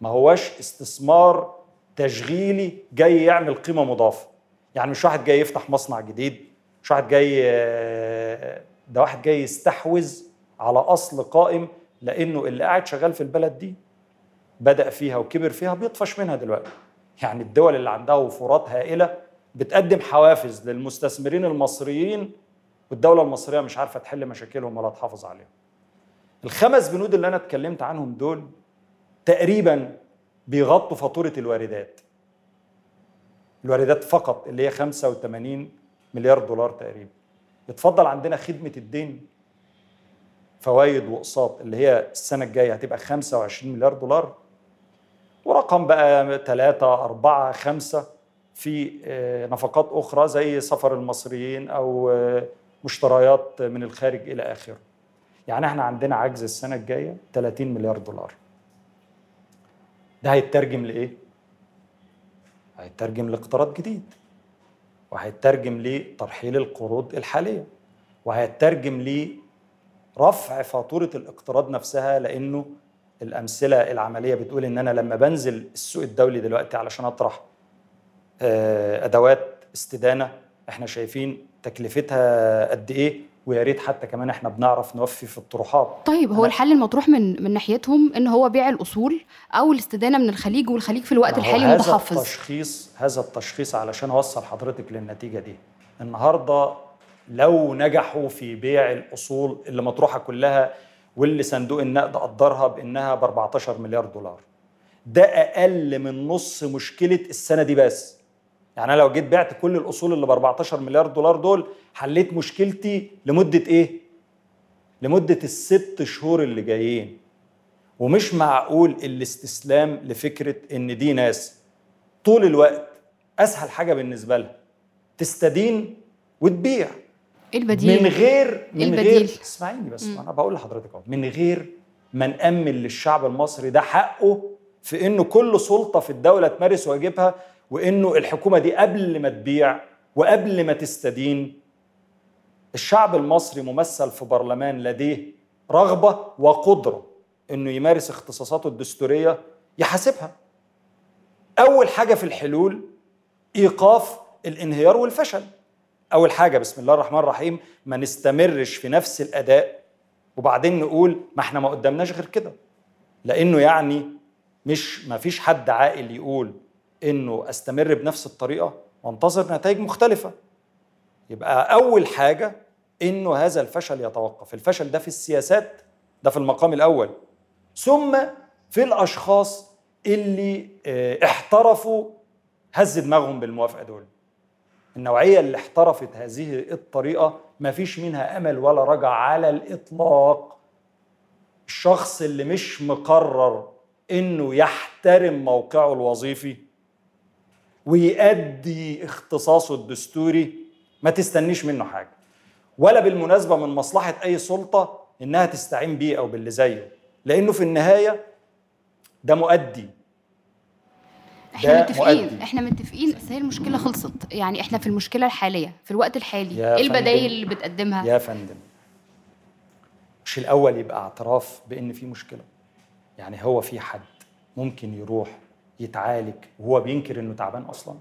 ما هواش استثمار تشغيلي جاي يعمل قيمة مضافة. يعني مش واحد جاي يفتح مصنع جديد مش واحد جاي ده واحد جاي يستحوذ على أصل قائم لأنه اللي قاعد شغال في البلد دي بدأ فيها وكبر فيها بيطفش منها دلوقتي. يعني الدول اللي عندها وفورات هائلة بتقدم حوافز للمستثمرين المصريين والدولة المصرية مش عارفة تحل مشاكلهم ولا تحافظ عليهم. الخمس بنود اللي أنا اتكلمت عنهم دول تقريبا بيغطوا فاتورة الواردات. الواردات فقط اللي هي 85 مليار دولار تقريبا. يتفضل عندنا خدمة الدين فوائد وأقساط اللي هي السنة الجاية هتبقى 25 مليار دولار. ورقم بقى 3 4 5 في نفقات أخرى زي سفر المصريين أو مشتريات من الخارج إلى آخره. يعني إحنا عندنا عجز السنة الجاية 30 مليار دولار. ده هيترجم لإيه؟ هيترجم لاقتراض جديد وهيترجم لترحيل القروض الحالية وهيترجم لرفع فاتورة الاقتراض نفسها لأنه الأمثلة العملية بتقول إن أنا لما بنزل السوق الدولي دلوقتي علشان أطرح أدوات استدانة إحنا شايفين تكلفتها قد إيه؟ ويا ريت حتى كمان إحنا بنعرف نوفي في الطروحات. طيب هو الحل المطروح من من ناحيتهم إن هو بيع الأصول أو الاستدانة من الخليج والخليج في الوقت الحالي هذا متحفظ. التشخيص هذا التشخيص علشان أوصل حضرتك للنتيجة دي. النهارده لو نجحوا في بيع الأصول اللي مطروحة كلها واللي صندوق النقد قدرها بإنها ب 14 مليار دولار. ده أقل من نص مشكلة السنة دي بس. يعني أنا لو جيت بعت كل الأصول اللي ب 14 مليار دولار دول حليت مشكلتي لمدة إيه؟ لمدة الست شهور اللي جايين. ومش معقول الاستسلام لفكرة إن دي ناس طول الوقت أسهل حاجة بالنسبة لها. تستدين وتبيع. إيه البديل؟ من غير من البديل؟ غير اسمعيني بس أنا بقول لحضرتك أهو. من غير ما نأمن للشعب المصري ده حقه في إنه كل سلطة في الدولة تمارس واجبها وإنه الحكومة دي قبل ما تبيع وقبل ما تستدين الشعب المصري ممثل في برلمان لديه رغبة وقدرة إنه يمارس اختصاصاته الدستورية يحاسبها. أول حاجة في الحلول إيقاف الانهيار والفشل. أول حاجة بسم الله الرحمن الرحيم ما نستمرش في نفس الأداء وبعدين نقول ما إحنا ما قدامناش غير كده. لأنه يعني مش ما فيش حد عاقل يقول إنه أستمر بنفس الطريقة وأنتظر نتائج مختلفة. يبقى أول حاجة إنه هذا الفشل يتوقف. الفشل ده في السياسات ده في المقام الأول. ثم في الأشخاص اللي آه، احترفوا هز دماغهم بالموافقة دول. النوعية اللي احترفت هذه الطريقة ما فيش منها أمل ولا رجع على الإطلاق. الشخص اللي مش مقرر إنه يحترم موقعه الوظيفي ويأدي اختصاصه الدستوري ما تستنيش منه حاجة. ولا بالمناسبة من مصلحة أي سلطة إنها تستعين بيه أو باللي زيه. لأنه في النهاية ده مؤدي. إحنا متفقين مؤدي. إحنا متفقين بس هي المشكلة خلصت. يعني إحنا في المشكلة الحالية في الوقت الحالي. إيه البدايل. اللي بتقدمها؟ يا فندم. مش الأول يبقى اعتراف بإن في مشكلة. يعني هو في حد ممكن يروح يتعالج وهو بينكر إنه تعبان أصلا.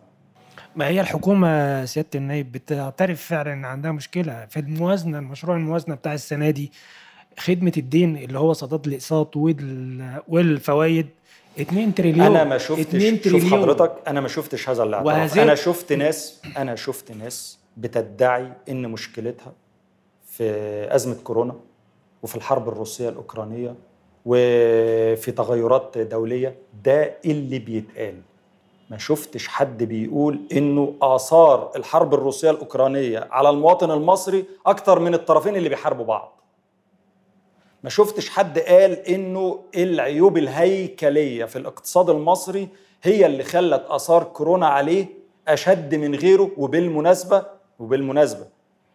ما هي الحكومة سيادة النائب بتعترف فعلا إن عندها مشكلة في الموازنة المشروع الموازنة بتاع السنة دي؟ خدمة الدين اللي هو سداد الأقساط وال- والفوائد 2 تريليون أنا ما شفتش 2 شوف حضرتك أنا ما شفتش هذا الاعتراف أنا شفت ناس أنا شفت ناس بتدعي إن مشكلتها في أزمة كورونا وفي الحرب الروسية الأوكرانية وفي تغيرات دولية ده اللي بيتقال. ما شفتش حد بيقول إنه آثار الحرب الروسية الأوكرانية على المواطن المصري أكتر من الطرفين اللي بيحاربوا بعض. ما شفتش حد قال إنه العيوب الهيكلية في الاقتصاد المصري هي اللي خلت آثار كورونا عليه أشد من غيره وبالمناسبة وبالمناسبة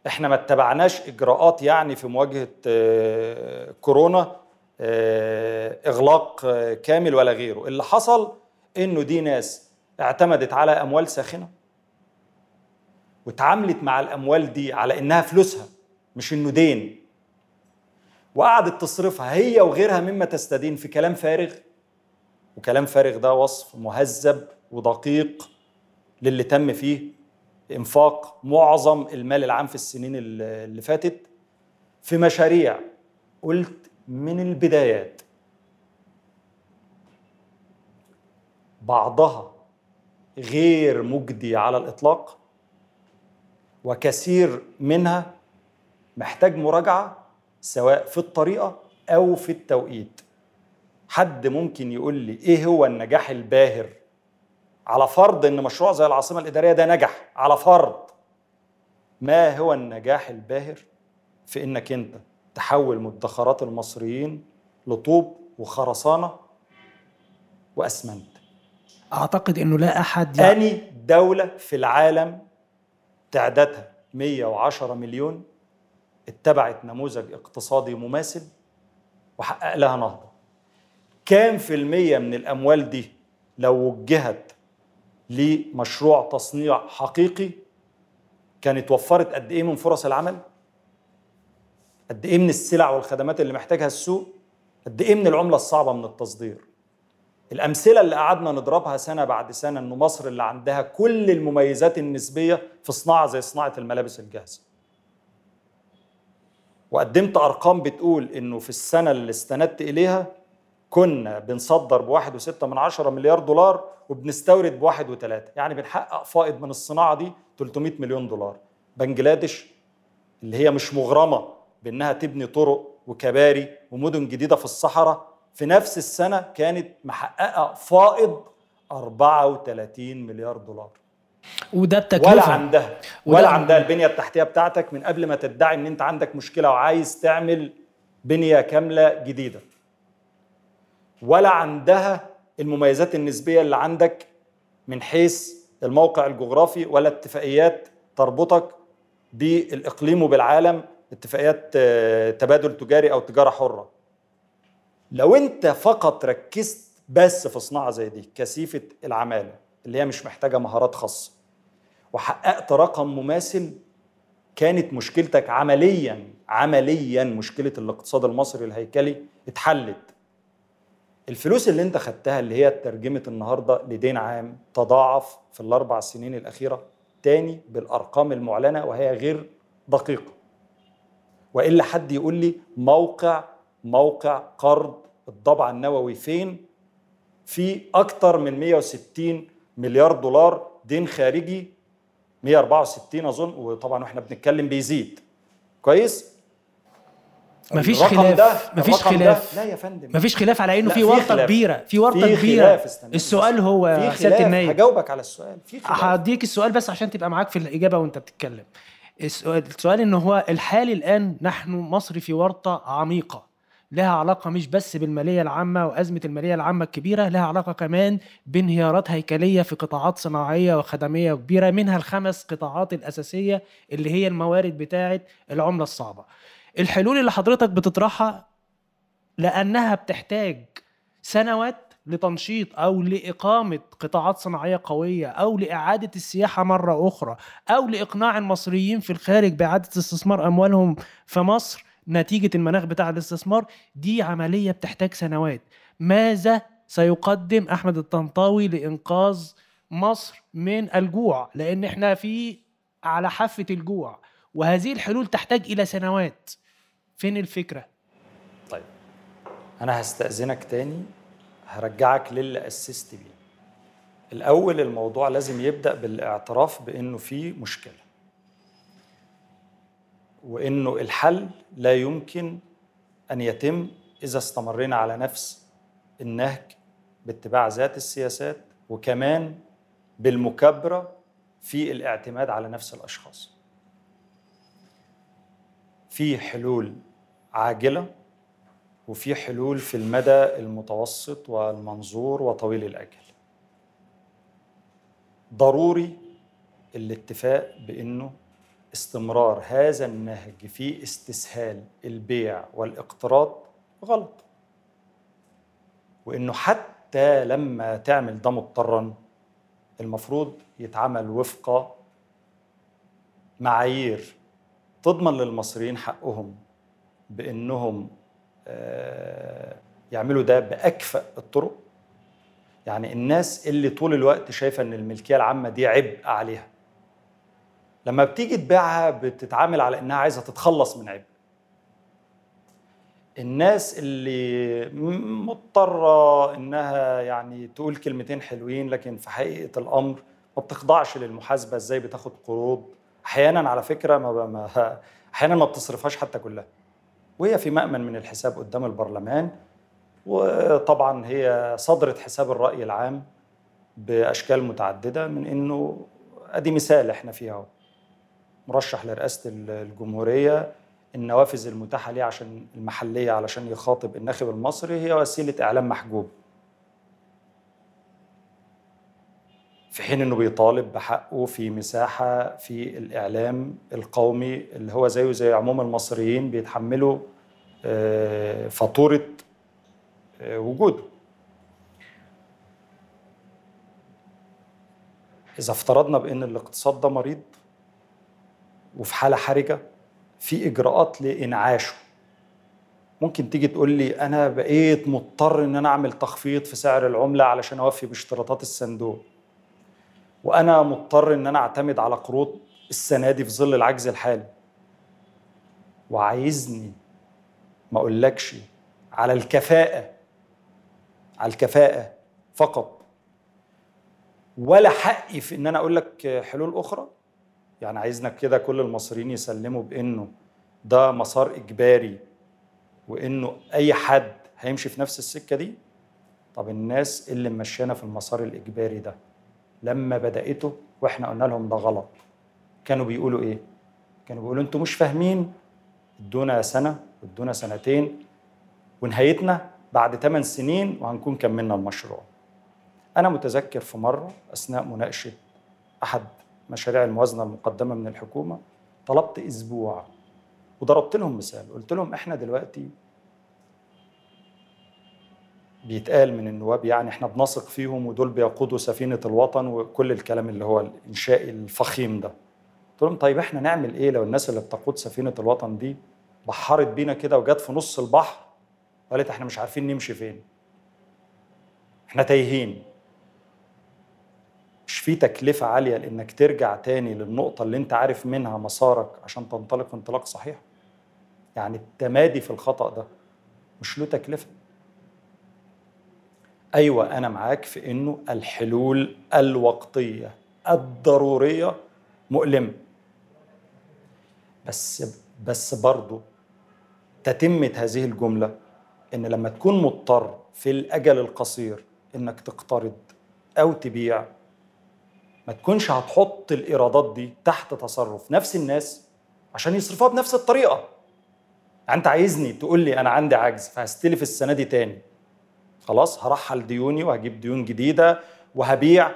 إحنا ما اتبعناش إجراءات يعني في مواجهة آه، كورونا إغلاق آه، كامل ولا غيره. اللي حصل إنه دي ناس اعتمدت على أموال ساخنة واتعاملت مع الأموال دي على إنها فلوسها مش إنه دين. وقعدت تصرفها هي وغيرها مما تستدين في كلام فارغ. وكلام فارغ ده وصف مهذب ودقيق للي تم فيه إنفاق معظم المال العام في السنين اللي فاتت في مشاريع. قلت من البدايات. بعضها غير مجدي على الإطلاق وكثير منها محتاج مراجعة سواء في الطريقة أو في التوقيت. حد ممكن يقول لي إيه هو النجاح الباهر؟ على فرض إن مشروع زي العاصمة الإدارية ده نجح على فرض. ما هو النجاح الباهر في إنك أنت تحول مدخرات المصريين لطوب وخرسانة وأسمنت. أعتقد إنه لا أحد يع- أني دولة في العالم تعدادها 110 مليون اتبعت نموذج اقتصادي مماثل وحقق لها نهضة. كام في المية من الأموال دي لو وجهت لمشروع تصنيع حقيقي كانت وفرت قد إيه من فرص العمل؟ قد إيه من السلع والخدمات اللي محتاجها السوق قد إيه من العملة الصعبة من التصدير؟ الأمثلة اللي قعدنا نضربها سنة بعد سنة إنه مصر اللي عندها كل المميزات النسبية في صناعة زي صناعة الملابس الجاهزة. وقدمت أرقام بتقول إنه في السنة اللي استندت إليها كنا بنصدر من عشرة مليار دولار وبنستورد بواحد وثلاثة يعني بنحقق فائض من الصناعة دي 300 مليون دولار. بنجلاديش اللي هي مش مغرمة. بأنها تبني طرق وكباري ومدن جديدة في الصحراء. في نفس السنة كانت محققة فائض 34 مليار دولار. وده بتكلفة ولا عندها ولا عندها البنية التحتية بتاعتك من قبل ما تدعي إن أنت عندك مشكلة وعايز تعمل بنية كاملة جديدة. ولا عندها المميزات النسبية اللي عندك من حيث الموقع الجغرافي ولا اتفاقيات تربطك بالإقليم وبالعالم. اتفاقيات آه، تبادل تجاري أو تجارة حرة. لو أنت فقط ركزت بس في صناعة زي دي كثيفة العمالة اللي هي مش محتاجة مهارات خاصة وحققت رقم مماثل كانت مشكلتك عمليا عمليا مشكلة الاقتصاد المصري الهيكلي اتحلت. الفلوس اللي أنت خدتها اللي هي ترجمت النهارده لدين عام تضاعف في الأربع سنين الأخيرة تاني بالأرقام المعلنة وهي غير دقيقة. وإلا حد يقول لي موقع موقع قرض الضبع النووي فين؟ في أكتر من 160 مليار دولار دين خارجي 164 أظن وطبعا وإحنا بنتكلم بيزيد. كويس؟ مفيش خلاف ده- مفيش الرقم ده- خلاف. لا يا فندم. مفيش خلاف على إنه في ورطة خلاف. كبيرة في ورطة كبيرة. خلاف السؤال. هو سياده خلاف. النايب هجاوبك على السؤال. في خلاف. هديك السؤال بس عشان تبقى معاك في الإجابة وأنت بتتكلم. السؤال, السؤال إن هو الحال الآن نحن مصر في ورطة عميقة. لها علاقة مش بس بالمالية العامة وأزمة المالية العامة الكبيرة لها علاقة كمان بانهيارات هيكلية في قطاعات صناعية وخدمية كبيرة منها الخمس قطاعات الأساسية اللي هي الموارد بتاعة العملة الصعبة. الحلول اللي حضرتك بتطرحها لأنها بتحتاج سنوات لتنشيط أو لإقامة قطاعات صناعية قوية أو لإعادة السياحة مرة أخرى أو لإقناع المصريين في الخارج بإعادة استثمار أموالهم في مصر نتيجة المناخ بتاع الاستثمار. دي عملية بتحتاج سنوات. ماذا سيقدم أحمد الطنطاوي لإنقاذ مصر من الجوع؟ لأن إحنا في على حافة الجوع وهذه الحلول تحتاج إلى سنوات. فين الفكرة؟ طيب أنا هستأذنك تاني. هرجعك للي أسست بيه. الأول الموضوع لازم يبدأ بالإعتراف بأنه في مشكلة. وأنه الحل لا يمكن أن يتم إذا استمرينا على نفس النهج باتباع ذات السياسات وكمان بالمكابرة في الاعتماد على نفس الأشخاص. في حلول عاجلة وفي حلول في المدى المتوسط والمنظور وطويل الأجل. ضروري الاتفاق بأنه استمرار هذا النهج في استسهال البيع والاقتراض غلط. وإنه حتى لما تعمل ده مضطرا المفروض يتعمل وفق معايير تضمن للمصريين حقهم بأنهم يعملوا ده بأكفأ الطرق. يعني الناس اللي طول الوقت شايفة إن الملكية العامة دي عبء عليها. لما بتيجي تبيعها بتتعامل على إنها عايزة تتخلص من عبء. الناس اللي مضطرة إنها يعني تقول كلمتين حلوين لكن في حقيقة الأمر ما بتخضعش للمحاسبة إزاي بتاخد قروض. أحيانا على فكرة ما ما أحيانا ما بتصرفهاش حتى كلها. وهي في مأمن من الحساب قدام البرلمان وطبعا هي صدرت حساب الرأي العام بأشكال متعددة من إنه أدي مثال إحنا فيها. مرشح لرئاسة الجمهورية النوافذ المتاحة ليه عشان المحلية علشان يخاطب الناخب المصري هي وسيلة إعلام محجوب في حين إنه بيطالب بحقه في مساحة في الإعلام القومي اللي هو زيه زي عموم المصريين بيتحملوا فاتورة آه، وجوده. إذا افترضنا بأن الاقتصاد ده مريض وفي حالة حرجة في إجراءات لإنعاشه. ممكن تيجي تقول لي أنا بقيت مضطر إن أنا أعمل تخفيض في سعر العملة علشان أوفي باشتراطات الصندوق. وأنا مضطر إن أنا أعتمد على قروض السنة دي في ظل العجز الحالي. وعايزني ما أقولكش. على الكفاءة. على الكفاءة فقط. ولا حقي في إن أنا أقول لك حلول أخرى. يعني عايزنا كده كل المصريين يسلموا بإنه ده مسار إجباري وإنه أي حد هيمشي في نفس السكة دي. طب الناس اللي مشينا في المسار الإجباري ده لما بدأته وإحنا قلنا لهم ده غلط كانوا بيقولوا إيه؟ كانوا بيقولوا أنتوا مش فاهمين. ادونا سنة ادونا سنتين ونهايتنا بعد 8 سنين وهنكون كملنا المشروع. أنا متذكر في مرة أثناء مناقشة أحد مشاريع الموازنة المقدمة من الحكومة طلبت أسبوع وضربت لهم مثال قلت لهم إحنا دلوقتي بيتقال من النواب يعني إحنا بنثق فيهم ودول بيقودوا سفينة الوطن وكل الكلام اللي هو الانشائي الفخيم ده قلت لهم طيب إحنا نعمل إيه لو الناس اللي بتقود سفينة الوطن دي بحرت بينا كده وجت في نص البحر وقالت إحنا مش عارفين نمشي فين. إحنا تايهين. مش في تكلفة عالية لإنك ترجع تاني للنقطة اللي أنت عارف منها مسارك عشان تنطلق انطلاق صحيح؟ يعني التمادي في الخطأ ده مش له تكلفة. أيوة أنا معاك في إنه الحلول الوقتية الضرورية مؤلمة. بس بس برضه تتمة هذه الجملة إن لما تكون مضطر في الأجل القصير إنك تقترض أو تبيع ما تكونش هتحط الإيرادات دي تحت تصرف نفس الناس عشان يصرفوها بنفس الطريقة. يعني أنت عايزني تقول لي أنا عندي عجز فهستلف السنة دي تاني. خلاص هرحل ديوني وهجيب ديون جديدة وهبيع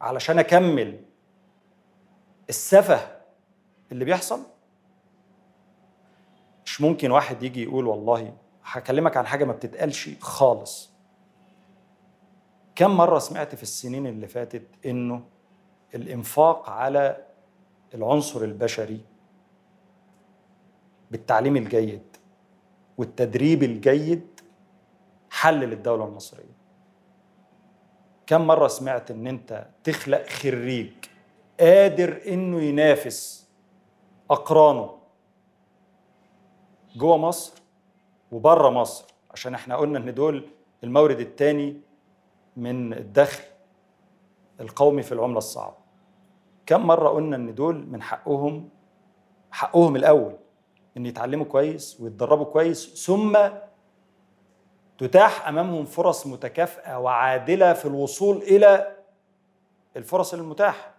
علشان أكمل السفه اللي بيحصل. مش ممكن واحد يجي يقول والله هكلمك عن حاجة ما بتتقالش خالص. كم مرة سمعت في السنين اللي فاتت إنه الإنفاق على العنصر البشري بالتعليم الجيد والتدريب الجيد حل للدولة المصرية؟ كم مرة سمعت إن أنت تخلق خريج قادر إنه ينافس أقرانه جوه مصر وبره مصر عشان إحنا قلنا ان دول المورد الثاني من الدخل القومي في العملة الصعبة. كم مرة قلنا ان دول من حقهم حقهم الأول إن يتعلموا كويس ويتدربوا كويس ثم تتاح أمامهم فرص متكافئة وعادلة في الوصول إلى الفرص المتاحة.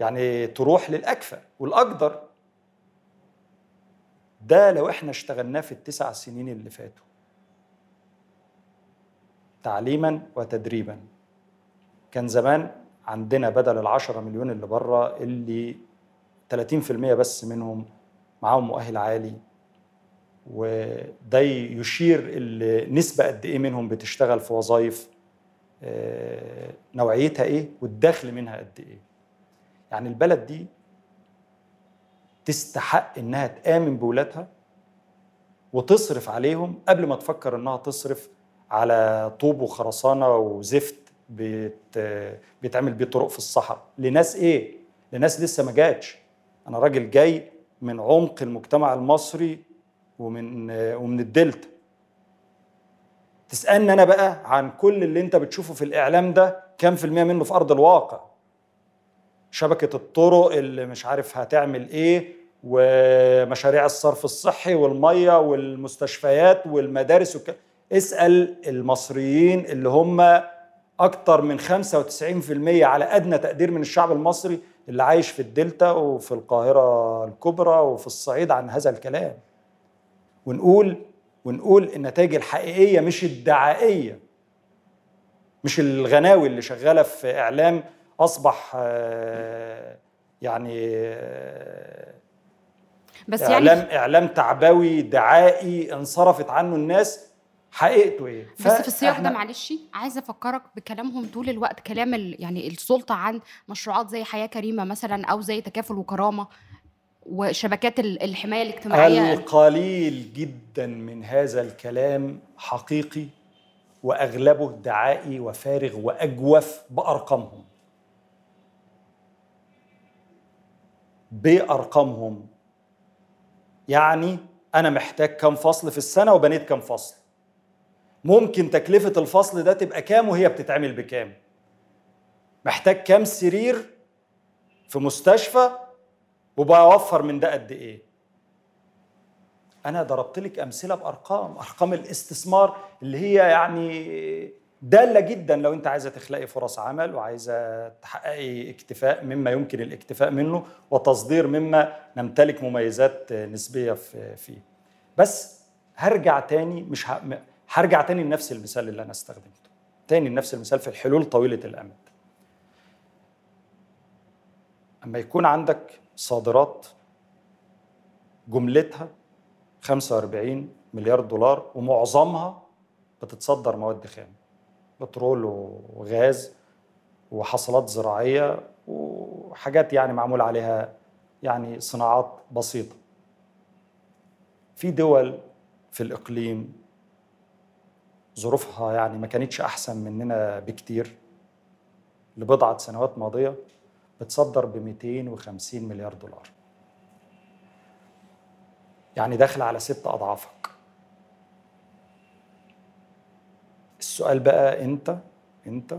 يعني تروح للأكفأ والأقدر ده لو إحنا اشتغلناه في التسع سنين اللي فاتوا. تعليما وتدريبا. كان زمان عندنا بدل العشرة مليون اللي بره اللي 30% بس منهم معاهم مؤهل عالي. وده يشير النسبة قد إيه منهم بتشتغل في وظائف نوعيتها إيه والدخل منها قد إيه. يعني البلد دي تستحق إنها تآمن بولادها وتصرف عليهم قبل ما تفكر إنها تصرف على طوب وخرسانة وزفت بيت بيتعمل بيه طرق في الصحراء. لناس إيه؟ لناس لسه ما جاتش. أنا راجل جاي من عمق المجتمع المصري ومن ومن الدلتا. تسألني أنا بقى عن كل اللي أنت بتشوفه في الإعلام ده كام في المية منه في أرض الواقع؟ شبكة الطرق اللي مش عارف هتعمل إيه ومشاريع الصرف الصحي والمية والمستشفيات والمدارس وك... اسأل المصريين اللي هم أكتر من 95% على أدنى تقدير من الشعب المصري اللي عايش في الدلتا وفي القاهرة الكبرى وفي الصعيد عن هذا الكلام. ونقول ونقول النتائج الحقيقية مش الدعائية مش الغناوي اللي شغالة في إعلام أصبح يعني بس اعلام يعني إعلام تعبوي دعائي انصرفت عنه الناس. حقيقته إيه؟ بس في السياق ده معلش عايزه أفكرك بكلامهم طول الوقت كلام ال... يعني السلطة عن مشروعات زي حياة كريمة مثلا أو زي تكافل وكرامة وشبكات ال- الحماية الاجتماعية. القليل جدا من هذا الكلام حقيقي وأغلبه دعائي وفارغ وأجوف بأرقامهم. بأرقامهم. يعني أنا محتاج كم فصل في السنة وبنيت كم فصل. ممكن تكلفة الفصل ده تبقى كام وهي بتتعمل بكام. محتاج كام سرير في مستشفى وبوفر من ده قد إيه. أنا ضربت لك أمثلة بأرقام أرقام الاستثمار اللي هي يعني داله جدا لو أنت عايزة تخلقي فرص عمل وعايزة تحققي اكتفاء مما يمكن الاكتفاء منه وتصدير مما نمتلك مميزات نسبية في- فيه. بس هرجع تاني مش هرجع تاني لنفس المثال اللي أنا استخدمته. تاني لنفس المثال في الحلول طويلة الأمد. أما يكون عندك صادرات جملتها 45 مليار دولار ومعظمها بتتصدر مواد خام. بترول وغاز وحصلات زراعية وحاجات يعني معمول عليها يعني صناعات بسيطة. في دول في الإقليم ظروفها يعني ما كانتش أحسن مننا بكتير. لبضعة سنوات ماضية بتصدر ب 250 مليار دولار. يعني داخل على ست اضعافك السؤال بقى انت انت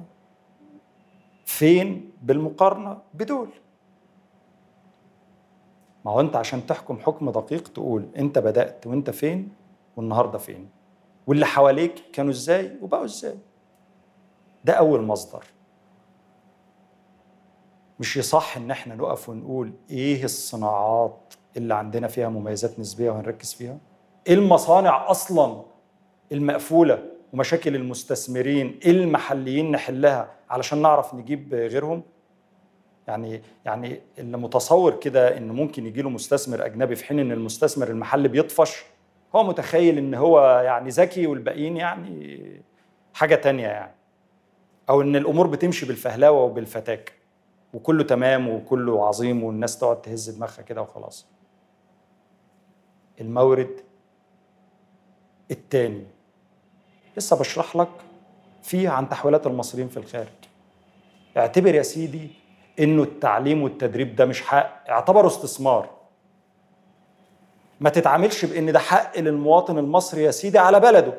فين بالمقارنة؟ بدول. ما هو انت عشان تحكم حكم دقيق تقول انت بدأت وانت فين والنهاردة فين؟ واللي حواليك كانوا إزاي وبقوا إزاي؟ ده أول مصدر. مش يصح إن إحنا نقف ونقول إيه الصناعات اللي عندنا فيها مميزات نسبية وهنركز فيها؟ إيه المصانع أصلا المقفولة ومشاكل المستثمرين المحليين نحلها علشان نعرف نجيب غيرهم؟ يعني يعني اللي متصور كده إن ممكن يجي له مستثمر أجنبي في حين إن المستثمر المحلي بيطفش هو متخيل إن هو يعني ذكي والباقيين يعني حاجة تانية يعني. أو إن الأمور بتمشي بالفهلاوه وبالفتاك وكله تمام وكله عظيم والناس تقعد تهز دماغها كده وخلاص. المورد الثاني لسه بشرح لك فيه عن تحويلات المصريين في الخارج. اعتبر يا سيدي إنه التعليم والتدريب ده مش حق اعتبره استثمار. ما تتعاملش بإن ده حق للمواطن المصري يا سيدي على بلده.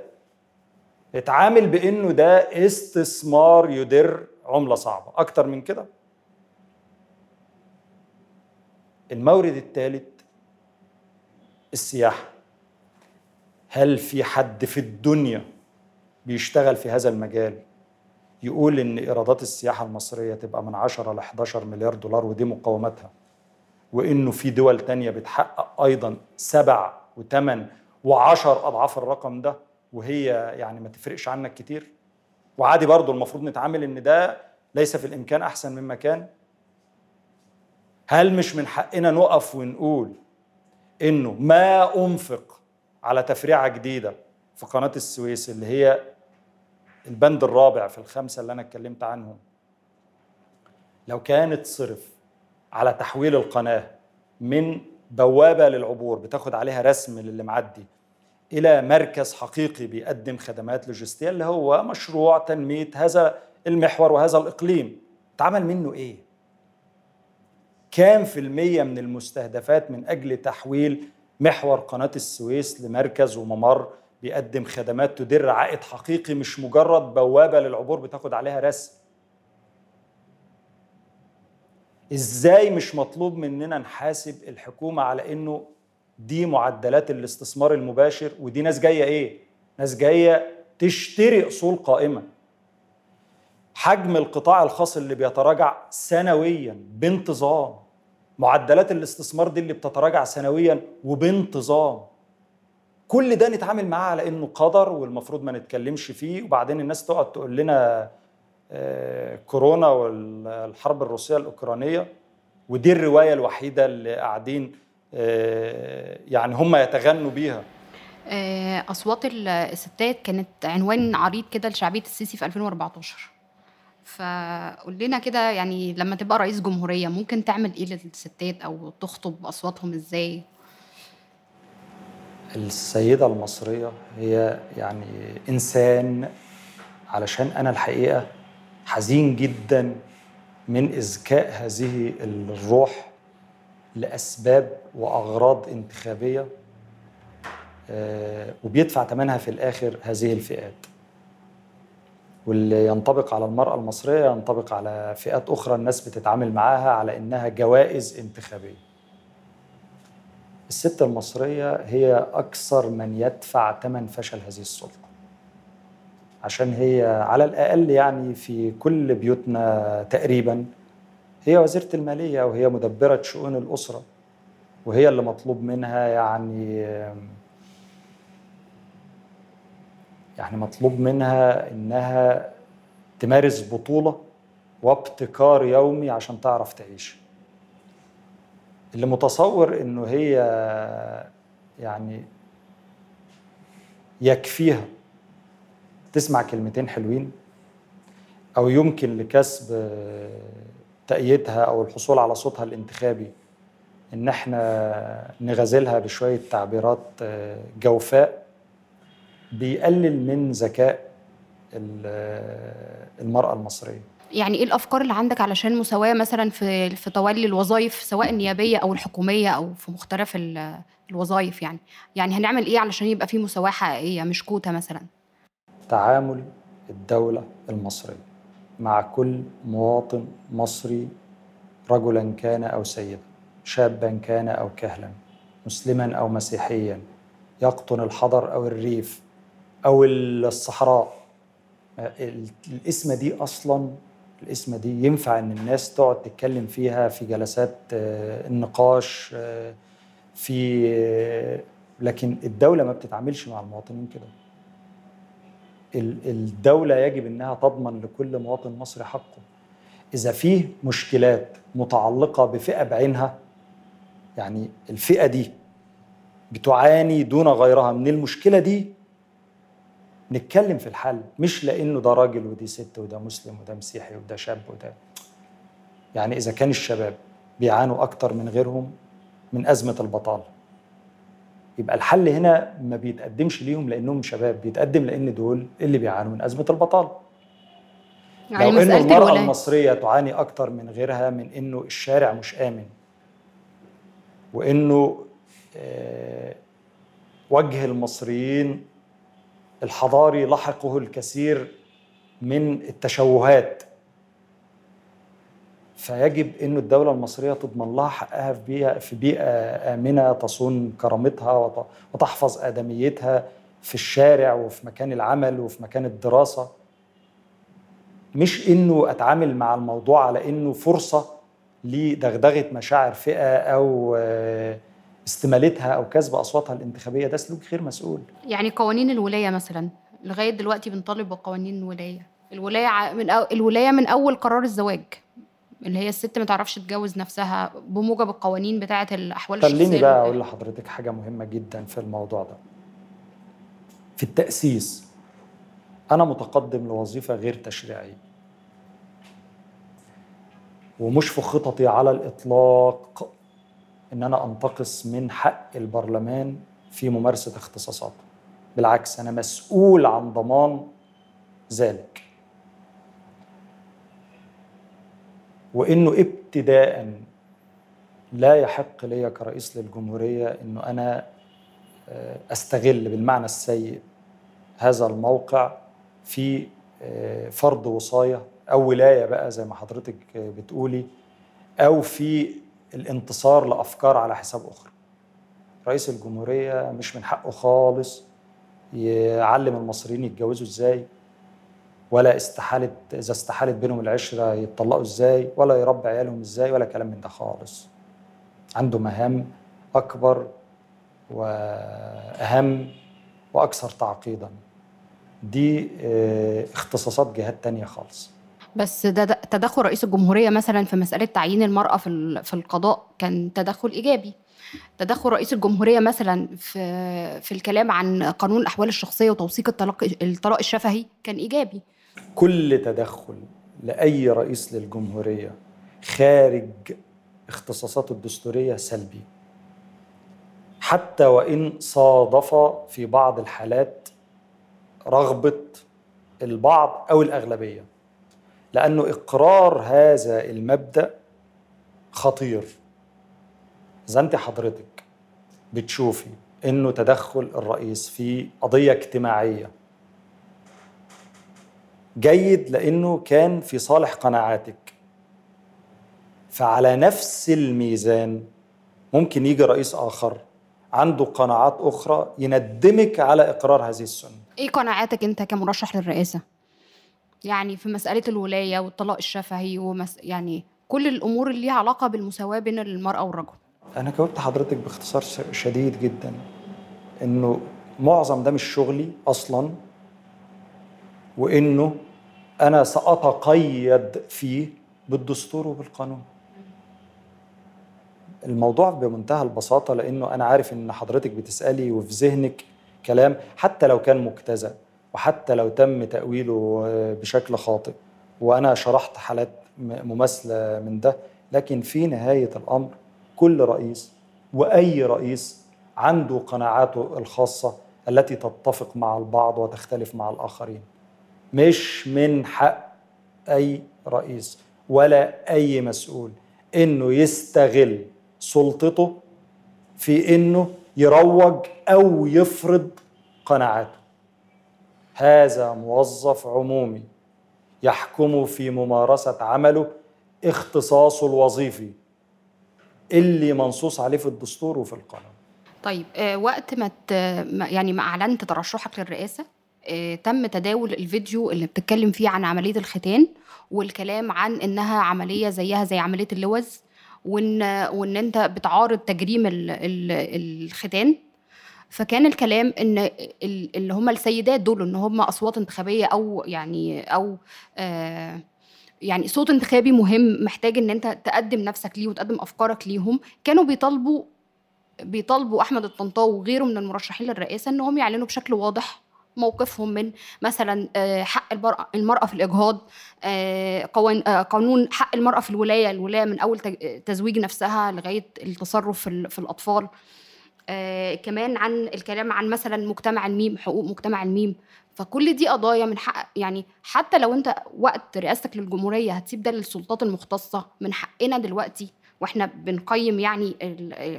اتعامل بإنه ده استثمار يدر عملة صعبة. أكتر من كده. المورد الثالث السياحة. هل في حد في الدنيا بيشتغل في هذا المجال يقول إن إيرادات السياحة المصرية تبقى من 10 ل 11 مليار دولار ودي مقاومتها. وإنه في دول تانية بتحقق أيضا سبع وثمان وعشر أضعاف الرقم ده وهي يعني ما تفرقش عنك كتير. وعادي برضه المفروض نتعامل إن ده ليس في الإمكان أحسن مما كان. هل مش من حقنا نقف ونقول إنه ما أنفق على تفريعة جديدة في قناة السويس اللي هي البند الرابع في الخمسة اللي أنا اتكلمت عنهم. لو كانت صرف على تحويل القناة من بوابة للعبور بتاخد عليها رسم للي معدي إلى مركز حقيقي بيقدم خدمات لوجستيه اللي هو مشروع تنمية هذا المحور وهذا الإقليم اتعمل منه إيه؟ كام في المية من المستهدفات من أجل تحويل محور قناة السويس لمركز وممر بيقدم خدمات تدر عائد حقيقي مش مجرد بوابة للعبور بتاخد عليها رسم. إزاي مش مطلوب مننا نحاسب الحكومة على إنه دي معدلات الاستثمار المباشر ودي ناس جاية إيه؟ ناس جاية تشتري أصول قائمة. حجم القطاع الخاص اللي بيتراجع سنويا بانتظام. معدلات الاستثمار دي اللي بتتراجع سنويا وبانتظام. كل ده نتعامل معاه على إنه قدر والمفروض ما نتكلمش فيه. وبعدين الناس تقعد تقول لنا آه، كورونا والحرب الروسية الأوكرانية ودي الرواية الوحيدة اللي قاعدين آه، يعني هم يتغنوا بيها. آه، أصوات الستات كانت عنوان عريض كده لشعبية السيسي في 2014 فقول لنا كده يعني لما تبقى رئيس جمهورية ممكن تعمل إيه للستات أو تخطب أصواتهم إزاي؟ السيدة المصرية هي يعني إنسان علشان أنا الحقيقة حزين جدا من إذكاء هذه الروح لأسباب وأغراض انتخابية آه، وبيدفع ثمنها في الآخر هذه الفئات. واللي ينطبق على المرأة المصرية ينطبق على فئات أخرى الناس بتتعامل معاها على إنها جوائز انتخابية. الست المصرية هي أكثر من يدفع ثمن فشل هذه السلطة. عشان هي على الأقل يعني في كل بيوتنا تقريبا هي وزيرة المالية وهي مدبرة شؤون الأسرة وهي اللي مطلوب منها يعني يعني مطلوب منها إنها تمارس بطولة وابتكار يومي عشان تعرف تعيش. اللي متصور إنه هي يعني يكفيها. تسمع كلمتين حلوين أو يمكن لكسب تأييدها أو الحصول على صوتها الانتخابي إن إحنا نغازلها بشوية تعبيرات جوفاء بيقلل من ذكاء المرأة المصرية. يعني إيه الأفكار اللي عندك علشان مساواة مثلا في في تولي الوظائف سواء النيابية أو الحكومية أو في مختلف الوظائف يعني؟ يعني هنعمل إيه علشان يبقى في مساواة حقيقية مش كوتا مثلا؟ تعامل الدولة المصرية مع كل مواطن مصري رجلا كان أو سيدا شابا كان أو كهلا مسلما أو مسيحيا يقطن الحضر أو الريف أو الصحراء. الاسمه دي أصلا الاسمه دي ينفع إن الناس تقعد تتكلم فيها في جلسات النقاش في لكن الدولة ما بتتعاملش مع المواطنين كده. الدولة يجب إنها تضمن لكل مواطن مصري حقه. إذا فيه مشكلات متعلقة بفئة بعينها يعني الفئة دي بتعاني دون غيرها من المشكلة دي نتكلم في الحل مش لأنه ده راجل ودي ست وده مسلم وده مسيحي وده شاب وده. يعني إذا كان الشباب بيعانوا أكتر من غيرهم من أزمة البطالة. يبقى الحل هنا ما بيتقدمش ليهم لأنهم شباب بيتقدم لأن دول اللي بيعانوا من أزمة البطالة. يعني لو ان المرأة الولاية. المصرية تعاني أكتر من غيرها من إنه الشارع مش آمن وإنه آه وجه المصريين الحضاري لحقه الكثير من التشوهات. فيجب أن الدولة المصرية تضمن لها حقها في بيئة, في بيئة آمنة تصون كرامتها وتحفظ آدميتها في الشارع وفي مكان العمل وفي مكان الدراسة. مش إنه أتعامل مع الموضوع على إنه فرصة لدغدغة مشاعر فئة أو استمالتها أو كسب أصواتها الانتخابية ده سلوك غير مسؤول. يعني قوانين الولاية مثلا لغاية دلوقتي بنطالب بقوانين الولاية. الولاية من أو الولاية من أول قرار الزواج اللي هي الست ما تعرفش تتجوز نفسها بموجب القوانين بتاعة الأحوال الشخصية خليني بقى أقول لحضرتك حاجة مهمة جدا في الموضوع ده؟ في التأسيس أنا متقدم لوظيفة غير تشريعية. ومش في خططي على الإطلاق إن أنا أنتقص من حق البرلمان في ممارسة اختصاصاته بالعكس أنا مسؤول عن ضمان ذلك. وإنه ابتداء لا يحق لي كرئيس للجمهورية إنه أنا أستغل بالمعنى السيء هذا الموقع في فرض وصايه أو ولاية بقى زي ما حضرتك بتقولي أو في الانتصار لأفكار على حساب أخرى. رئيس الجمهورية مش من حقه خالص يعلم المصريين يتجوزوا إزاي ولا استحالت إذا استحالت بينهم العشرة يتطلقوا إزاي ولا يربي عيالهم إزاي ولا كلام من ده خالص. عنده مهام أكبر وأهم وأكثر تعقيدا. دي اختصاصات جهات تانية خالص. بس ده تدخل رئيس الجمهورية مثلا في مسألة تعيين المرأة في في القضاء كان تدخل إيجابي. تدخل رئيس الجمهورية مثلا في في الكلام عن قانون الأحوال الشخصية وتوثيق الطلاق الطلاق الشفهي كان إيجابي. كل تدخل لأي رئيس للجمهورية خارج اختصاصاته الدستورية سلبي. حتى وإن صادف في بعض الحالات رغبة البعض أو الأغلبية. لأنه إقرار هذا المبدأ خطير إذا أنت حضرتك بتشوفي إنه تدخل الرئيس في قضية اجتماعية جيد لأنه كان في صالح قناعاتك فعلى نفس الميزان ممكن يجي رئيس آخر عنده قناعات أخرى يندمك على إقرار هذه السنة إيه قناعاتك أنت كمرشح للرئاسة؟ يعني في مسألة الولاية والطلاق الشفهي ومس... يعني كل الأمور اللي ليها علاقة بالمساواة بين المرأة والرجل. أنا جاوبت حضرتك باختصار شديد جدا إنه معظم ده مش شغلي أصلا وإنه أنا سأتقيد فيه بالدستور وبالقانون. الموضوع بمنتهى البساطة لأنه أنا عارف إن حضرتك بتسألي وفي ذهنك كلام حتى لو كان مجتزأ. وحتى لو تم تأويله بشكل خاطئ وأنا شرحت حالات مماثلة من ده لكن في نهاية الأمر كل رئيس وأي رئيس عنده قناعاته الخاصة التي تتفق مع البعض وتختلف مع الآخرين. مش من حق أي رئيس ولا أي مسؤول إنه يستغل سلطته في إنه يروج أو يفرض قناعاته. هذا موظف عمومي يحكم في ممارسة عمله اختصاصه الوظيفي اللي منصوص عليه في الدستور وفي القانون. طيب آه، وقت ما يعني ما أعلنت ترشحك للرئاسة آه، تم تداول الفيديو اللي بتتكلم فيه عن عملية الختان والكلام عن إنها عملية زيها زي عملية اللوز وان وإن أنت بتعارض تجريم ال... ال... الختان. فكان الكلام إن ال- اللي هم السيدات دول إن هم أصوات انتخابية أو يعني أو آه يعني صوت انتخابي مهم محتاج إن أنت تقدم نفسك ليه وتقدم أفكارك ليهم. كانوا بيطالبوا بيطالبوا أحمد الطنطاوي وغيره من المرشحين للرئاسة انهم يعلنوا بشكل واضح موقفهم من مثلا آه، حق المرأة, في الإجهاض آه، قانون حق المرأة في الولاية الولاية من أول تزويج نفسها لغاية التصرف في, ال- في الأطفال. كمان عن الكلام عن مثلا مجتمع الميم حقوق مجتمع الميم. فكل دي قضايا من حق يعني حتى لو انت وقت رئاستك للجمهورية هتسيب ده للسلطات المختصة من حقنا دلوقتي وإحنا بنقيم يعني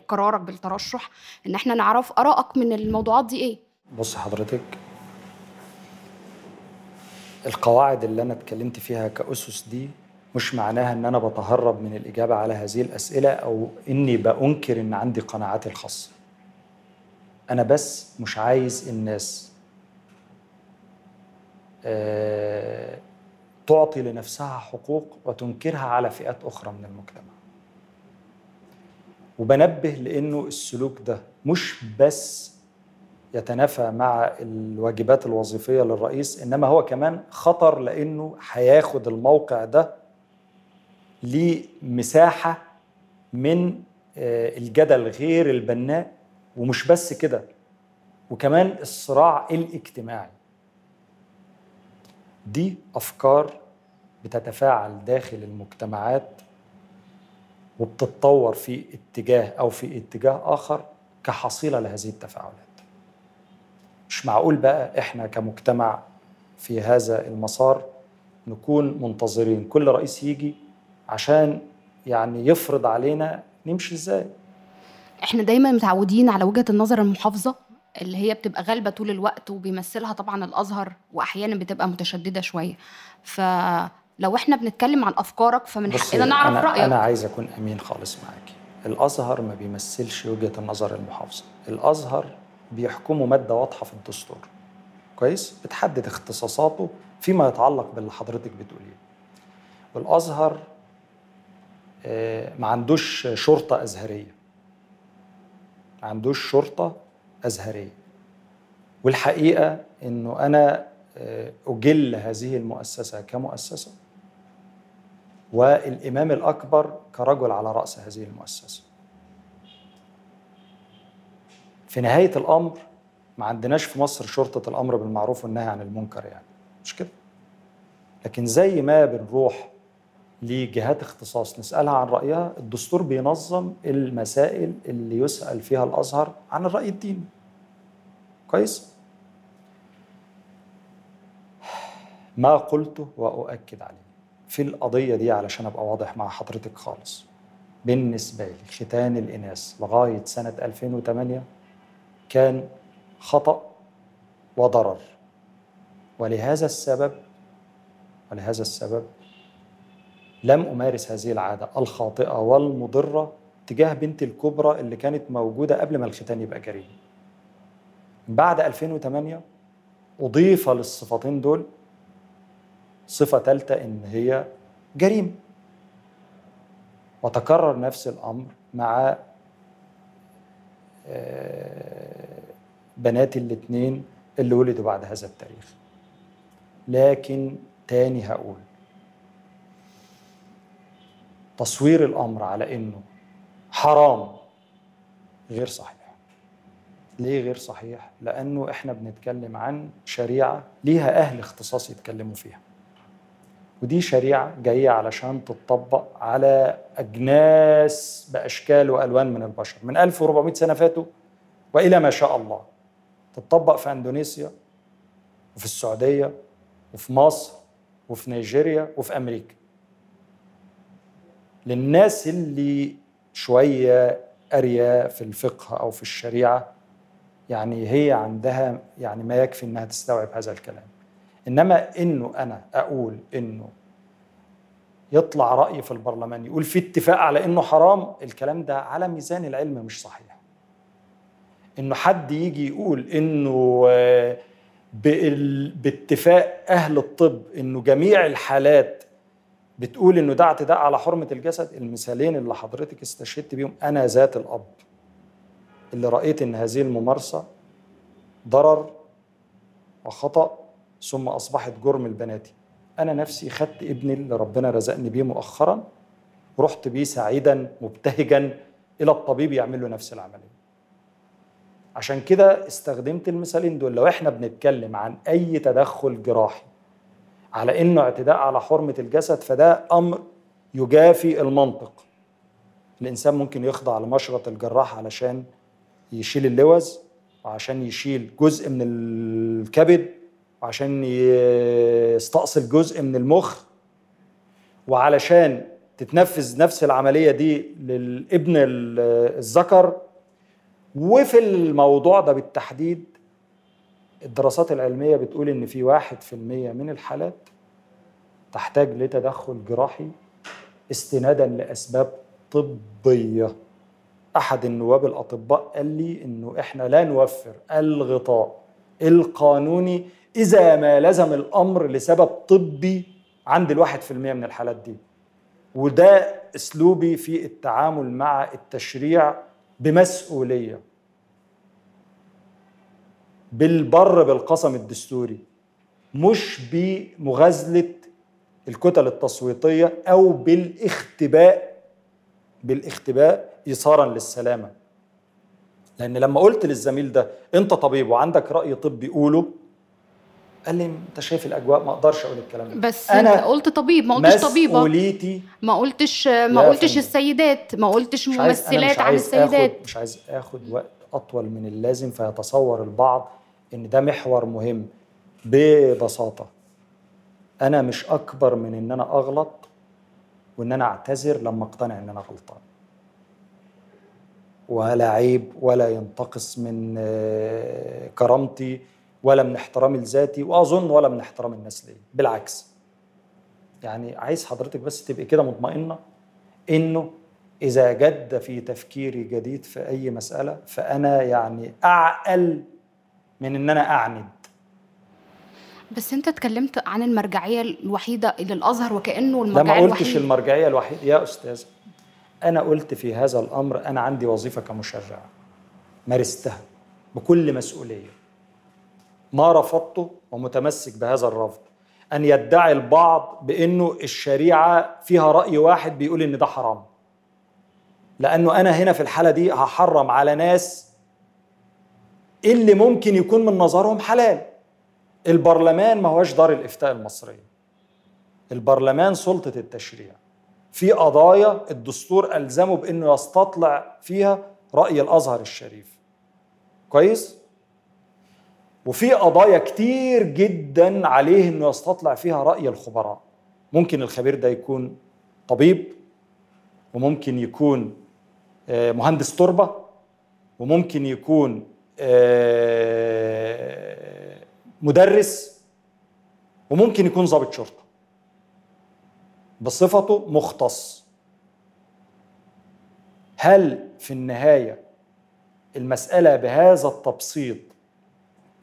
قرارك بالترشح ان إحنا نعرف آرائك من الموضوعات دي إيه. بص حضرتك القواعد اللي أنا اتكلمت فيها كأسس دي مش معناها إن أنا بتهرب من الإجابة على هذه الأسئلة أو إني بأنكر إن عندي قناعاتي الخاصة. أنا بس مش عايز الناس آه، تعطي لنفسها حقوق وتنكرها على فئات أخرى من المجتمع. وبنبه لأنه السلوك ده مش بس يتنافى مع الواجبات الوظيفية للرئيس إنما هو كمان خطر لأنه هياخد الموقع ده لمساحة من آه، الجدل غير البناء ومش بس كده وكمان الصراع الاجتماعي. دي أفكار بتتفاعل داخل المجتمعات وبتتطور في اتجاه أو في اتجاه آخر كحصيلة لهذه التفاعلات. مش معقول بقى إحنا كمجتمع في هذا المسار نكون منتظرين كل رئيس يجي عشان يعني يفرض علينا نمشي إزاي؟ إحنا دايما متعودين على وجهة النظر المحافظة اللي هي بتبقى غالبة طول الوقت وبيمثلها طبعا الأزهر واحيانا بتبقى متشددة شوية. فلو إحنا بنتكلم عن أفكارك فمن حقنا نعرف أنا رأيك. أنا عايز أكون أمين خالص معاكي الأزهر ما بيمثلش وجهة النظر المحافظة. الأزهر بيحكمه مادة واضحة في الدستور. كويس؟ بتحدد اختصاصاته فيما يتعلق باللي حضرتك بتقوليه. والأزهر آه، ما عندوش شرطة أزهرية. ما عندوش شرطة أزهرية. والحقيقة إنه أنا آه، أجل هذه المؤسسة كمؤسسة والإمام الأكبر كرجل على رأس هذه المؤسسة. في نهاية الأمر ما عندناش في مصر شرطة الأمر بالمعروف والنهي عن المنكر يعني. مش كده؟ لكن زي ما بنروح لجهات اختصاص. نسألها عن رأيها. الدستور بينظم المسائل اللي يسأل فيها الأزهر عن الرأي الديني. كويس؟ ما قلته وأؤكد عليه. في القضية دي علشان أبقى واضح مع حضرتك خالص. بالنسبة لي ختان الإناث لغاية سنة 2008 كان خطأ وضرر. ولهذا السبب ولهذا السبب لم أمارس هذه العادة الخاطئة والمضرة تجاه بنتي الكبرى اللي كانت موجودة قبل ما الختان يبقى جريمة بعد 2008 أضيف للصفتين دول صفة ثالثة إن هي جريمة وتكرر نفس الأمر مع آه، بناتي الاثنين اللي ولدوا بعد هذا التاريخ. لكن تاني هقول تصوير الأمر على إنه حرام غير صحيح. ليه غير صحيح؟ لأنه إحنا بنتكلم عن شريعة ليها أهل اختصاص يتكلموا فيها. ودي شريعة جاية علشان تطبق على أجناس بأشكال وألوان من البشر. من 1400 سنة فاتوا وإلى ما شاء الله. تطبق في إندونيسيا وفي السعودية وفي مصر وفي نيجيريا وفي أمريكا. للناس اللي شوية قارية في الفقه أو في الشريعة يعني هي عندها يعني ما يكفي إنها تستوعب هذا الكلام. إنما إنه أنا أقول إنه يطلع رأي في البرلمان يقول في اتفاق على إنه حرام الكلام ده على ميزان العلم مش صحيح. إنه حد يجي يقول إنه آه، باتفاق أهل الطب إنه جميع الحالات بتقول إنه ده اعتداء على حرمة الجسد المثالين اللي حضرتك استشهدت بيهم أنا ذات الأب. اللي رأيت إن هذه الممارسة ضرر وخطأ ثم أصبحت جرم لبناتي. أنا نفسي خدت ابني اللي ربنا رزقني بيه مؤخرا ورحت بيه سعيدا مبتهجا إلى الطبيب يعمل له نفس العملية. عشان كده استخدمت المثالين دول. لو إحنا بنتكلم عن أي تدخل جراحي على إنه اعتداء على حرمة الجسد فده أمر يجافي المنطق. الإنسان ممكن يخضع لمشرط الجراح علشان يشيل اللوز وعشان يشيل جزء من الكبد وعشان يستأصل جزء من المخ وعلشان تتنفذ نفس العملية دي للابن الذكر. وفي الموضوع ده بالتحديد الدراسات العلمية بتقول إن في واحد في المية من الحالات تحتاج لتدخل جراحي استنادا لأسباب طبية. أحد النواب الأطباء قال لي إنه إحنا لا نوفر الغطاء القانوني إذا ما لزم الأمر لسبب طبي عند الواحد في المية من الحالات دي. وده أسلوبي في التعامل مع التشريع بمسؤولية. بالبر بالقسم الدستوري مش بمغازلة الكتل التصويتية أو بالاختباء بالاختباء إيثارا للسلامة. لأن لما قلت للزميل ده أنت طبيب وعندك رأي طبي قوله قال لي أنت شايف الأجواء؟ ما أقدرش أقول الكلام ده. بس أنا قلت طبيب ما قلتش طبيبة. مسؤوليتي ما قلتش ما قلتش السيدات ما قلتش ممثلات عن السيدات. مش عايز آخد وقت أطول من اللازم فيتصور البعض إن ده محور مهم ببساطة. أنا مش أكبر من إن أنا أغلط وإن أنا أعتذر لما أقتنع إن أنا غلطان. ولا عيب ولا ينتقص من آه، كرامتي ولا من احترامي لذاتي وأظن ولا من احترام الناس ليا. بالعكس. يعني عايز حضرتك بس تبقي كده مطمئنة إنه إذا جد في تفكيري جديد في أي مسألة فأنا يعني أعقل من إن أنا أعند. بس أنت اتكلمت عن المرجعية الوحيدة للازهر وكأنه المرجعيه الوحيده ما قلتش المرجعية الوحيدة. يا أستاذ أنا قلت في هذا الأمر أنا عندي وظيفة كمشرع. مارستها بكل مسؤولية. ما رفضته ومتمسك بهذا الرفض. أن يدعي البعض بأنه الشريعة فيها رأي واحد بيقول إن ده حرام. لأنه أنا هنا في الحالة دي هحرم على ناس اللي ممكن يكون من نظرهم حلال. البرلمان ما هوش دار الإفتاء المصريه البرلمان سلطة التشريع. في قضايا الدستور ألزمه بإنه يستطلع فيها رأي الأزهر الشريف. كويس؟ وفي قضايا كتير جدا عليه إنه يستطلع فيها رأي الخبراء. ممكن الخبير ده يكون طبيب وممكن يكون آه، مهندس تربة وممكن يكون مدرس وممكن يكون ضابط شرطة. بصفته مختص. هل في النهاية المسألة بهذا التبسيط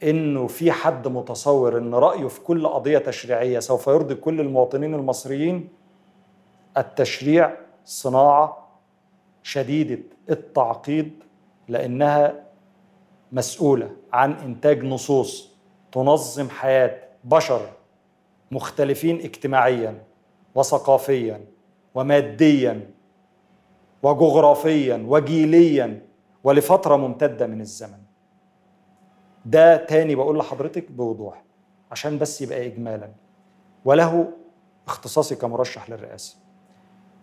إنه في حد متصور إن رأيه في كل قضية تشريعية سوف يرضي كل المواطنين المصريين؟ التشريع صناعة شديدة التعقيد لأنها مسؤولة عن إنتاج نصوص تنظم حياة بشر مختلفين اجتماعيا وثقافيا وماديا وجغرافيا وجيليا ولفترة ممتدة من الزمن. ده تاني بقول لحضرتك بوضوح عشان بس يبقى اجمالا. وله اختصاصي كمرشح للرئاسة.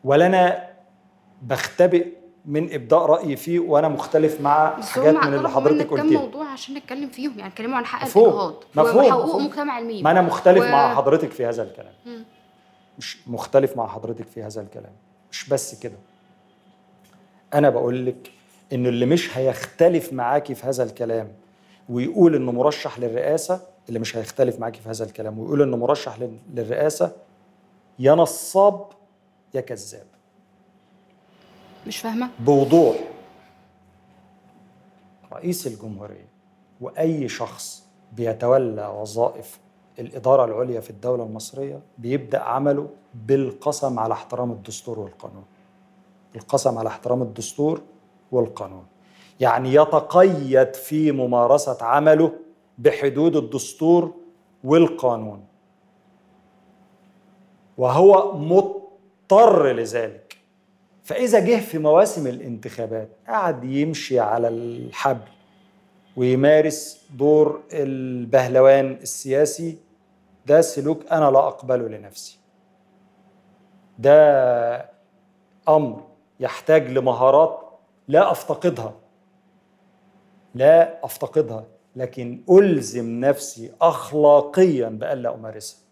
ولا أنا بختبئ من إبداء رأيي فيه وأنا مختلف مع حاجات من اللي حضرتك قلتيها موضوع عشان نتكلم فيهم يعني اتكلموا عن حق مفهوم. وحقوق. مجتمع الميم ما أنا مختلف و- مع حضرتك في هذا الكلام مم. مش مختلف مع حضرتك في هذا الكلام مش بس كده أنا بقول لك انه اللي مش هيختلف معاكي في هذا الكلام ويقول إنه مرشح للرئاسة اللي مش هيختلف معاكي في هذا الكلام ويقول إنه مرشح لل- للرئاسة يا نصاب يا كذاب مش فاهمة؟ بوضوح. رئيس الجمهورية وأي شخص بيتولى وظائف الإدارة العليا في الدولة المصرية بيبدأ عمله بالقسم على احترام الدستور والقانون. القسم على احترام الدستور والقانون. يعني يتقيد في ممارسة عمله بحدود الدستور والقانون. وهو مضطر لذلك. فإذا جه في مواسم الانتخابات قعد يمشي على الحبل ويمارس دور البهلوان السياسي ده سلوك أنا لا أقبله لنفسي. ده أمر يحتاج لمهارات لا أفتقدها. لا أفتقدها لكن ألزم نفسي أخلاقيا بألا أمارسها. آه،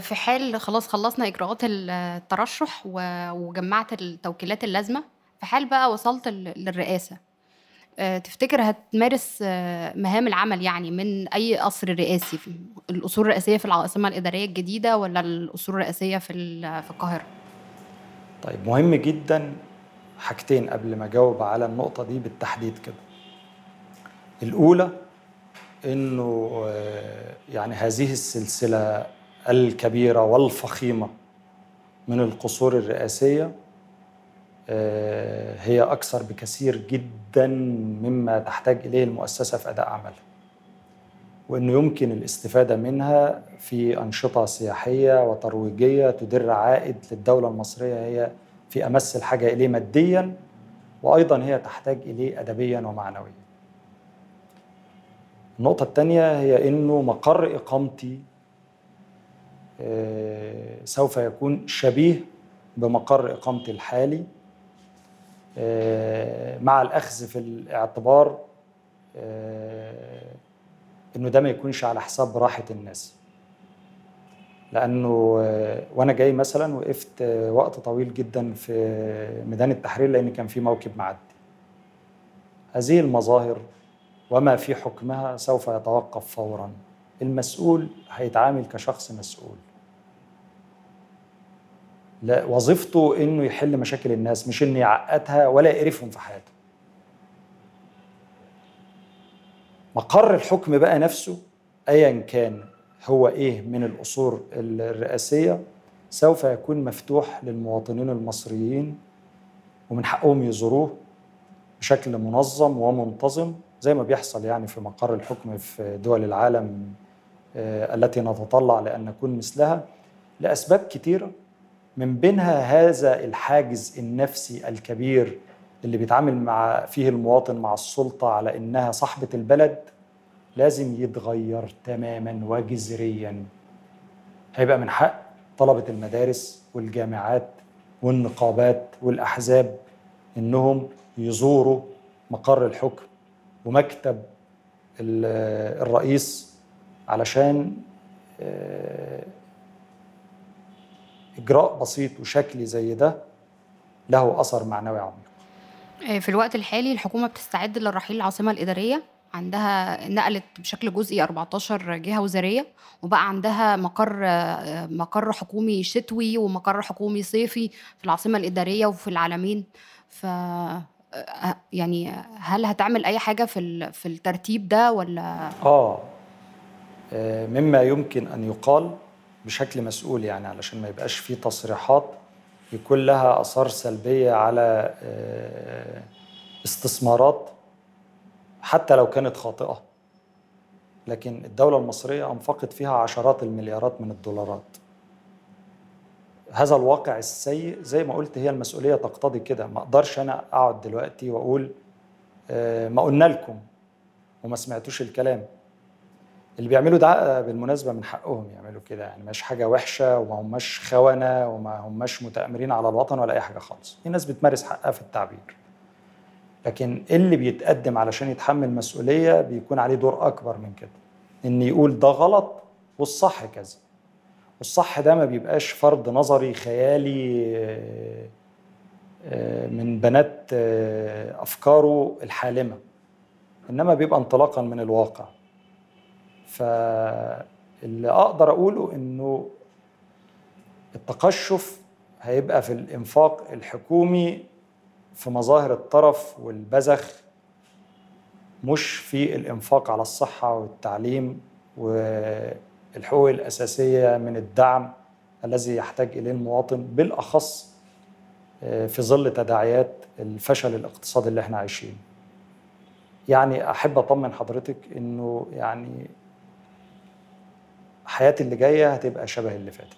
في حال خلاص خلصنا إجراءات الترشح وجمعت التوكيلات اللازمة في حال بقى وصلت للرئاسة. آه، تفتكر هتمارس آه، مهام العمل يعني من أي قصر رئاسي؟ الاصول الرئاسية في العاصمة الإدارية الجديدة ولا الاصول الرئاسية في في القاهرة؟ طيب مهم جدا حاجتين قبل ما أجاوب على النقطة دي بالتحديد كده. الأولى إنه آه، يعني هذه السلسلة الكبيرة والفخيمة من القصور الرئاسية آه، هي أكثر بكثير جدا مما تحتاج إليه المؤسسة في أداء عملها وإنه يمكن الاستفادة منها في أنشطة سياحية وترويجية تدر عائد للدولة المصرية هي في أمس الحاجة إليه ماديا وأيضا هي تحتاج إليه ادبيا ومعنويا. النقطة الثانية هي إنه مقر إقامتي آه، سوف يكون شبيه بمقر إقامتي الحالي آه، مع الأخذ في الاعتبار آه، إنه ده ما يكونش على حساب راحة الناس. لأنه آه، وأنا جاي مثلا وقفت آه، وقت طويل جدا في ميدان التحرير لأن كان في موكب معدي. هذه المظاهر وما في حكمها سوف يتوقف فورا. المسؤول هيتعامل كشخص مسؤول. لا وظيفته إنه يحل مشاكل الناس مش إنه يعقدها ولا يقرفهم في حياته. مقر الحكم بقى نفسه ايا كان هو إيه من الأصول الرئاسية سوف يكون مفتوح للمواطنين المصريين ومن حقهم يزوروه بشكل منظم ومنتظم زي ما بيحصل يعني في مقر الحكم في دول العالم التي نتطلع لأن نكون مثلها لأسباب كتيرة. من بينها هذا الحاجز النفسي الكبير اللي بيتعامل مع فيه المواطن مع السلطة على إنها صاحبة البلد لازم يتغير تماما وجذريا. هيبقى من حق طلبة المدارس والجامعات والنقابات والأحزاب إنهم يزوروا مقر الحكم ومكتب ال- الرئيس علشان آه، إجراء بسيط وشكلي زي ده له أثر معنوي عميق. آه، في الوقت الحالي الحكومة بتستعد للرحيل العاصمة الإدارية. عندها نقلت بشكل جزئي 14 جهة وزارية وبقى عندها مقر آه، مقر حكومي شتوي ومقر حكومي صيفي في العاصمة الإدارية وفي العالمين. ف يعني هل هتعمل أي حاجة في في الترتيب ده ولا؟ آه، مما يمكن أن يقال بشكل مسؤول يعني علشان ما يبقاش في تصريحات يكون لها آثار سلبية على آه، استثمارات حتى لو كانت خاطئة. لكن الدولة المصرية أنفقت فيها عشرات المليارات من الدولارات. هذا الواقع السيء زي ما قلت هي المسؤولية تقتضي كده. ما أقدرش أنا أقعد دلوقتي وأقول آه، ما قلنا لكم وما سمعتوش الكلام. اللي بيعملوا ده بالمناسبة من حقهم يعملوا كده. يعني مش حاجة وحشة وما هماش خونة وما هماش متأمرين على الوطن ولا أي حاجة خالص. في ناس بتمارس حقها في التعبير. لكن اللي بيتقدم علشان يتحمل مسؤولية بيكون عليه دور أكبر من كده. إن يقول ده غلط والصح كذا. والصح ده ما بيبقاش فرض نظري خيالي آه، آه، من بنات آه، أفكاره الحالمة. إنما بيبقى انطلاقا من الواقع. فاللي أقدر أقوله إنه التقشف هيبقى في الإنفاق الحكومي في مظاهر الطرف والبذخ مش في الإنفاق على الصحة والتعليم والحقوق الأساسية من الدعم الذي يحتاج إليه المواطن بالأخص آه، في ظل تداعيات الفشل الاقتصادي اللي إحنا عايشينه. يعني أحب أطمن حضرتك إنه يعني حياتي اللي جاية هتبقى شبه اللي فاتت.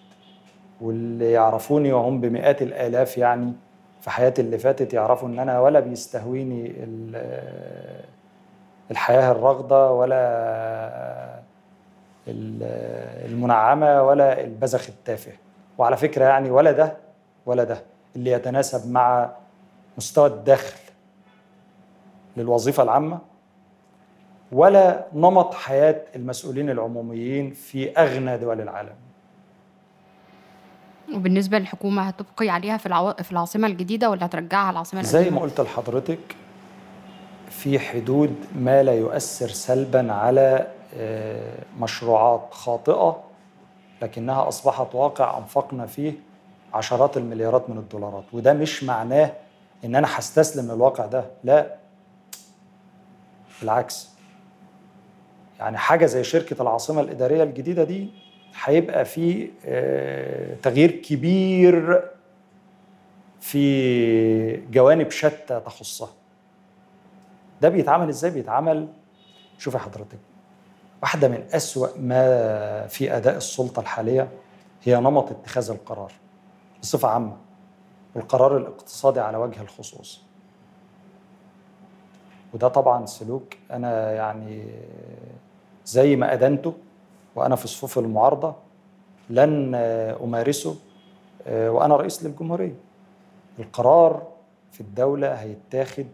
واللي يعرفوني وهم بمئات الآلاف يعني في حياتي اللي فاتت يعرفوا إن أنا ولا بيستهويني ال- الحياة الراغده ولا ال- المنعمة ولا البذخ التافه وعلى فكرة يعني ولا ده ولا ده اللي يتناسب مع مستوى الدخل للوظيفة العامة ولا نمط حياة المسؤولين العموميين في أغنى دول العالم. وبالنسبة للحكومة هتبقي عليها في العو... في العاصمة الجديدة ولا هترجعها العاصمة زي القديمة؟ ما قلت لحضرتك في حدود ما لا يؤثر سلبا على آه، مشروعات خاطئة لكنها أصبحت واقع أنفقنا فيه عشرات المليارات من الدولارات. وده مش معناه إن أنا هستسلم للواقع ده لا. بالعكس. يعني حاجة زي شركة العاصمة الإدارية الجديدة دي هيبقى في آه، تغيير كبير في جوانب شتى تخصها. ده بيتعمل إزاي؟ بيتعمل شوفي حضرتك واحدة من أسوأ ما في أداء السلطة الحالية هي نمط اتخاذ القرار بصفة عامة والقرار الاقتصادي على وجه الخصوص. وده طبعا سلوك أنا يعني زي ما أدنته وأنا في صفوف المعارضة لن أمارسه وأنا رئيس للجمهورية. القرار في الدولة هيتاخد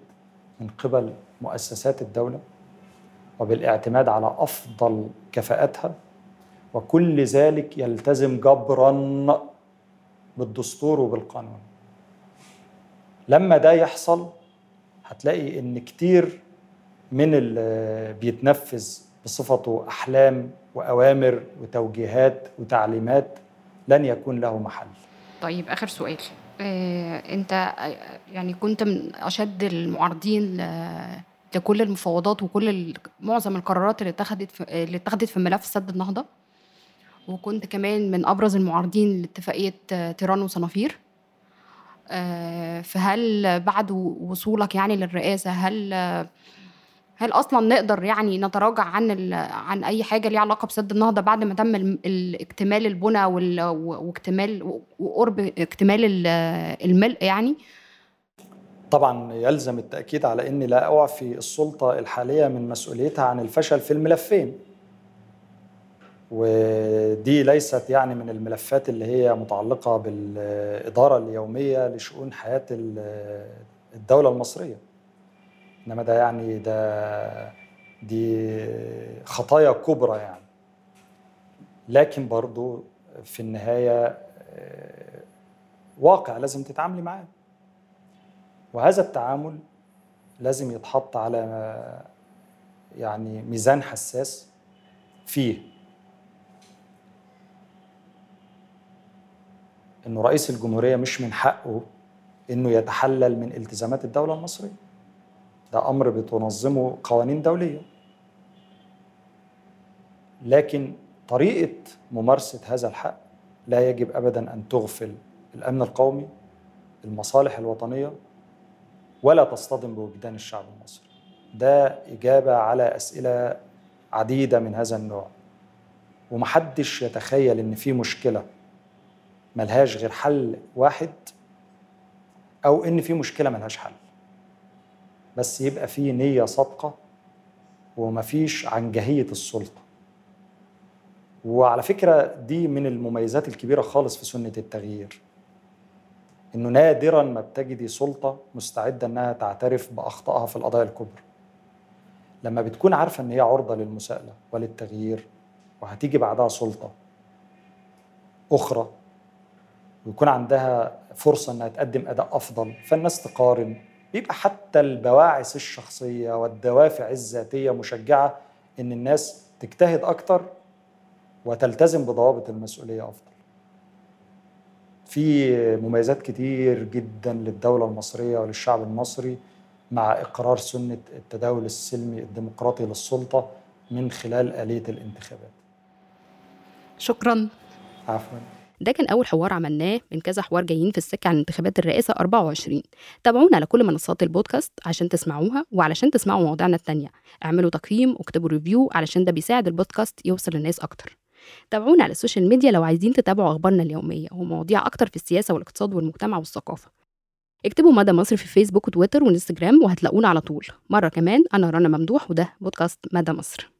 من قبل مؤسسات الدولة وبالاعتماد على أفضل كفاءاتها وكل ذلك يلتزم جبرا بالدستور وبالقانون. لما ده يحصل هتلاقي إن كتير من اللي بيتنفذ بصفته أحلام وأوامر وتوجيهات وتعليمات لن يكون له محل. طيب آخر سؤال. آه، أنت آه، يعني كنت من أشد المعارضين لكل المفاوضات وكل معظم القرارات اللي اتخذت في اللي اتخذت في ملف سد النهضة. وكنت كمان من أبرز المعارضين لاتفاقية آه، تيران وصنافير. آه، فهل بعد وصولك يعني للرئاسة هل آه، هل أصلا نقدر يعني نتراجع عن عن أي حاجة ليها علاقة بسد النهضة بعد ما تم ال- الاكتمال البنى واكتمال وقرب اكتمال ال- الملء يعني؟ طبعا يلزم التأكيد على أني لا أعفي السلطة الحالية من مسؤوليتها عن الفشل في الملفين. ودي ليست يعني من الملفات اللي هي متعلقة بالإدارة اليومية لشؤون حياة ال- الدولة إنما ده يعني ده دي خطايا كبرى يعني. لكن برضو في النهاية آه، واقع لازم تتعاملي معاه. وهذا التعامل لازم يتحط على يعني ميزان حساس فيه. إنه رئيس الجمهورية مش من حقه إنه يتحلل من التزامات الدولة المصرية. ده أمر بتنظمه قوانين دولية. لكن طريقة ممارسة هذا الحق لا يجب ابدا أن تغفل الأمن القومي المصالح الوطنية ولا تصطدم بوجدان الشعب المصري. ده إجابة على أسئلة عديدة من هذا النوع. ومحدش يتخيل إن في مشكلة ملهاش غير حل واحد أو إن في مشكلة ملهاش حل. بس يبقى في نية صادقة ومفيش عنجهية السلطة. وعلى فكرة دي من المميزات الكبيرة خالص في سنة التغيير إنه نادرا ما بتجدي سلطة مستعدة إنها تعترف بأخطائها في القضايا الكبرى. لما بتكون عارفة إن هي عرضة للمساءلة وللتغيير وهتيجي بعدها سلطة أخرى ويكون عندها فرصة إنها تقدم أداء أفضل فالناس تقارن بيبقى حتى البواعث الشخصية والدوافع الذاتية مشجعة إن الناس تجتهد أكتر وتلتزم بضوابط المسؤولية أفضل. في مميزات كتير جدا للدولة المصرية وللشعب المصري مع إقرار سنة التداول السلمي الديمقراطي للسلطة من خلال آلية الانتخابات. شكرا عفوا ده كان أول حوار عملناه من كذا حوار جايين في السكة عن انتخابات الرئاسة 24 تابعونا على كل منصات البودكاست عشان تسمعوها وعلشان تسمعوا مواضيعنا التانية. اعملوا تقييم واكتبوا review علشان ده بيساعد البودكاست يوصل للناس أكتر. تابعونا على ال social media لو عايزين تتابعوا أخبارنا اليومية ومواضيع أكتر في السياسة والاقتصاد والمجتمع والثقافة. اكتبوا مدى مصر في فيسبوك وتويتر وانستجرام وهتلاقونا على طول. مرة كمان أنا رنا ممدوح وده بودكاست مدى مصر.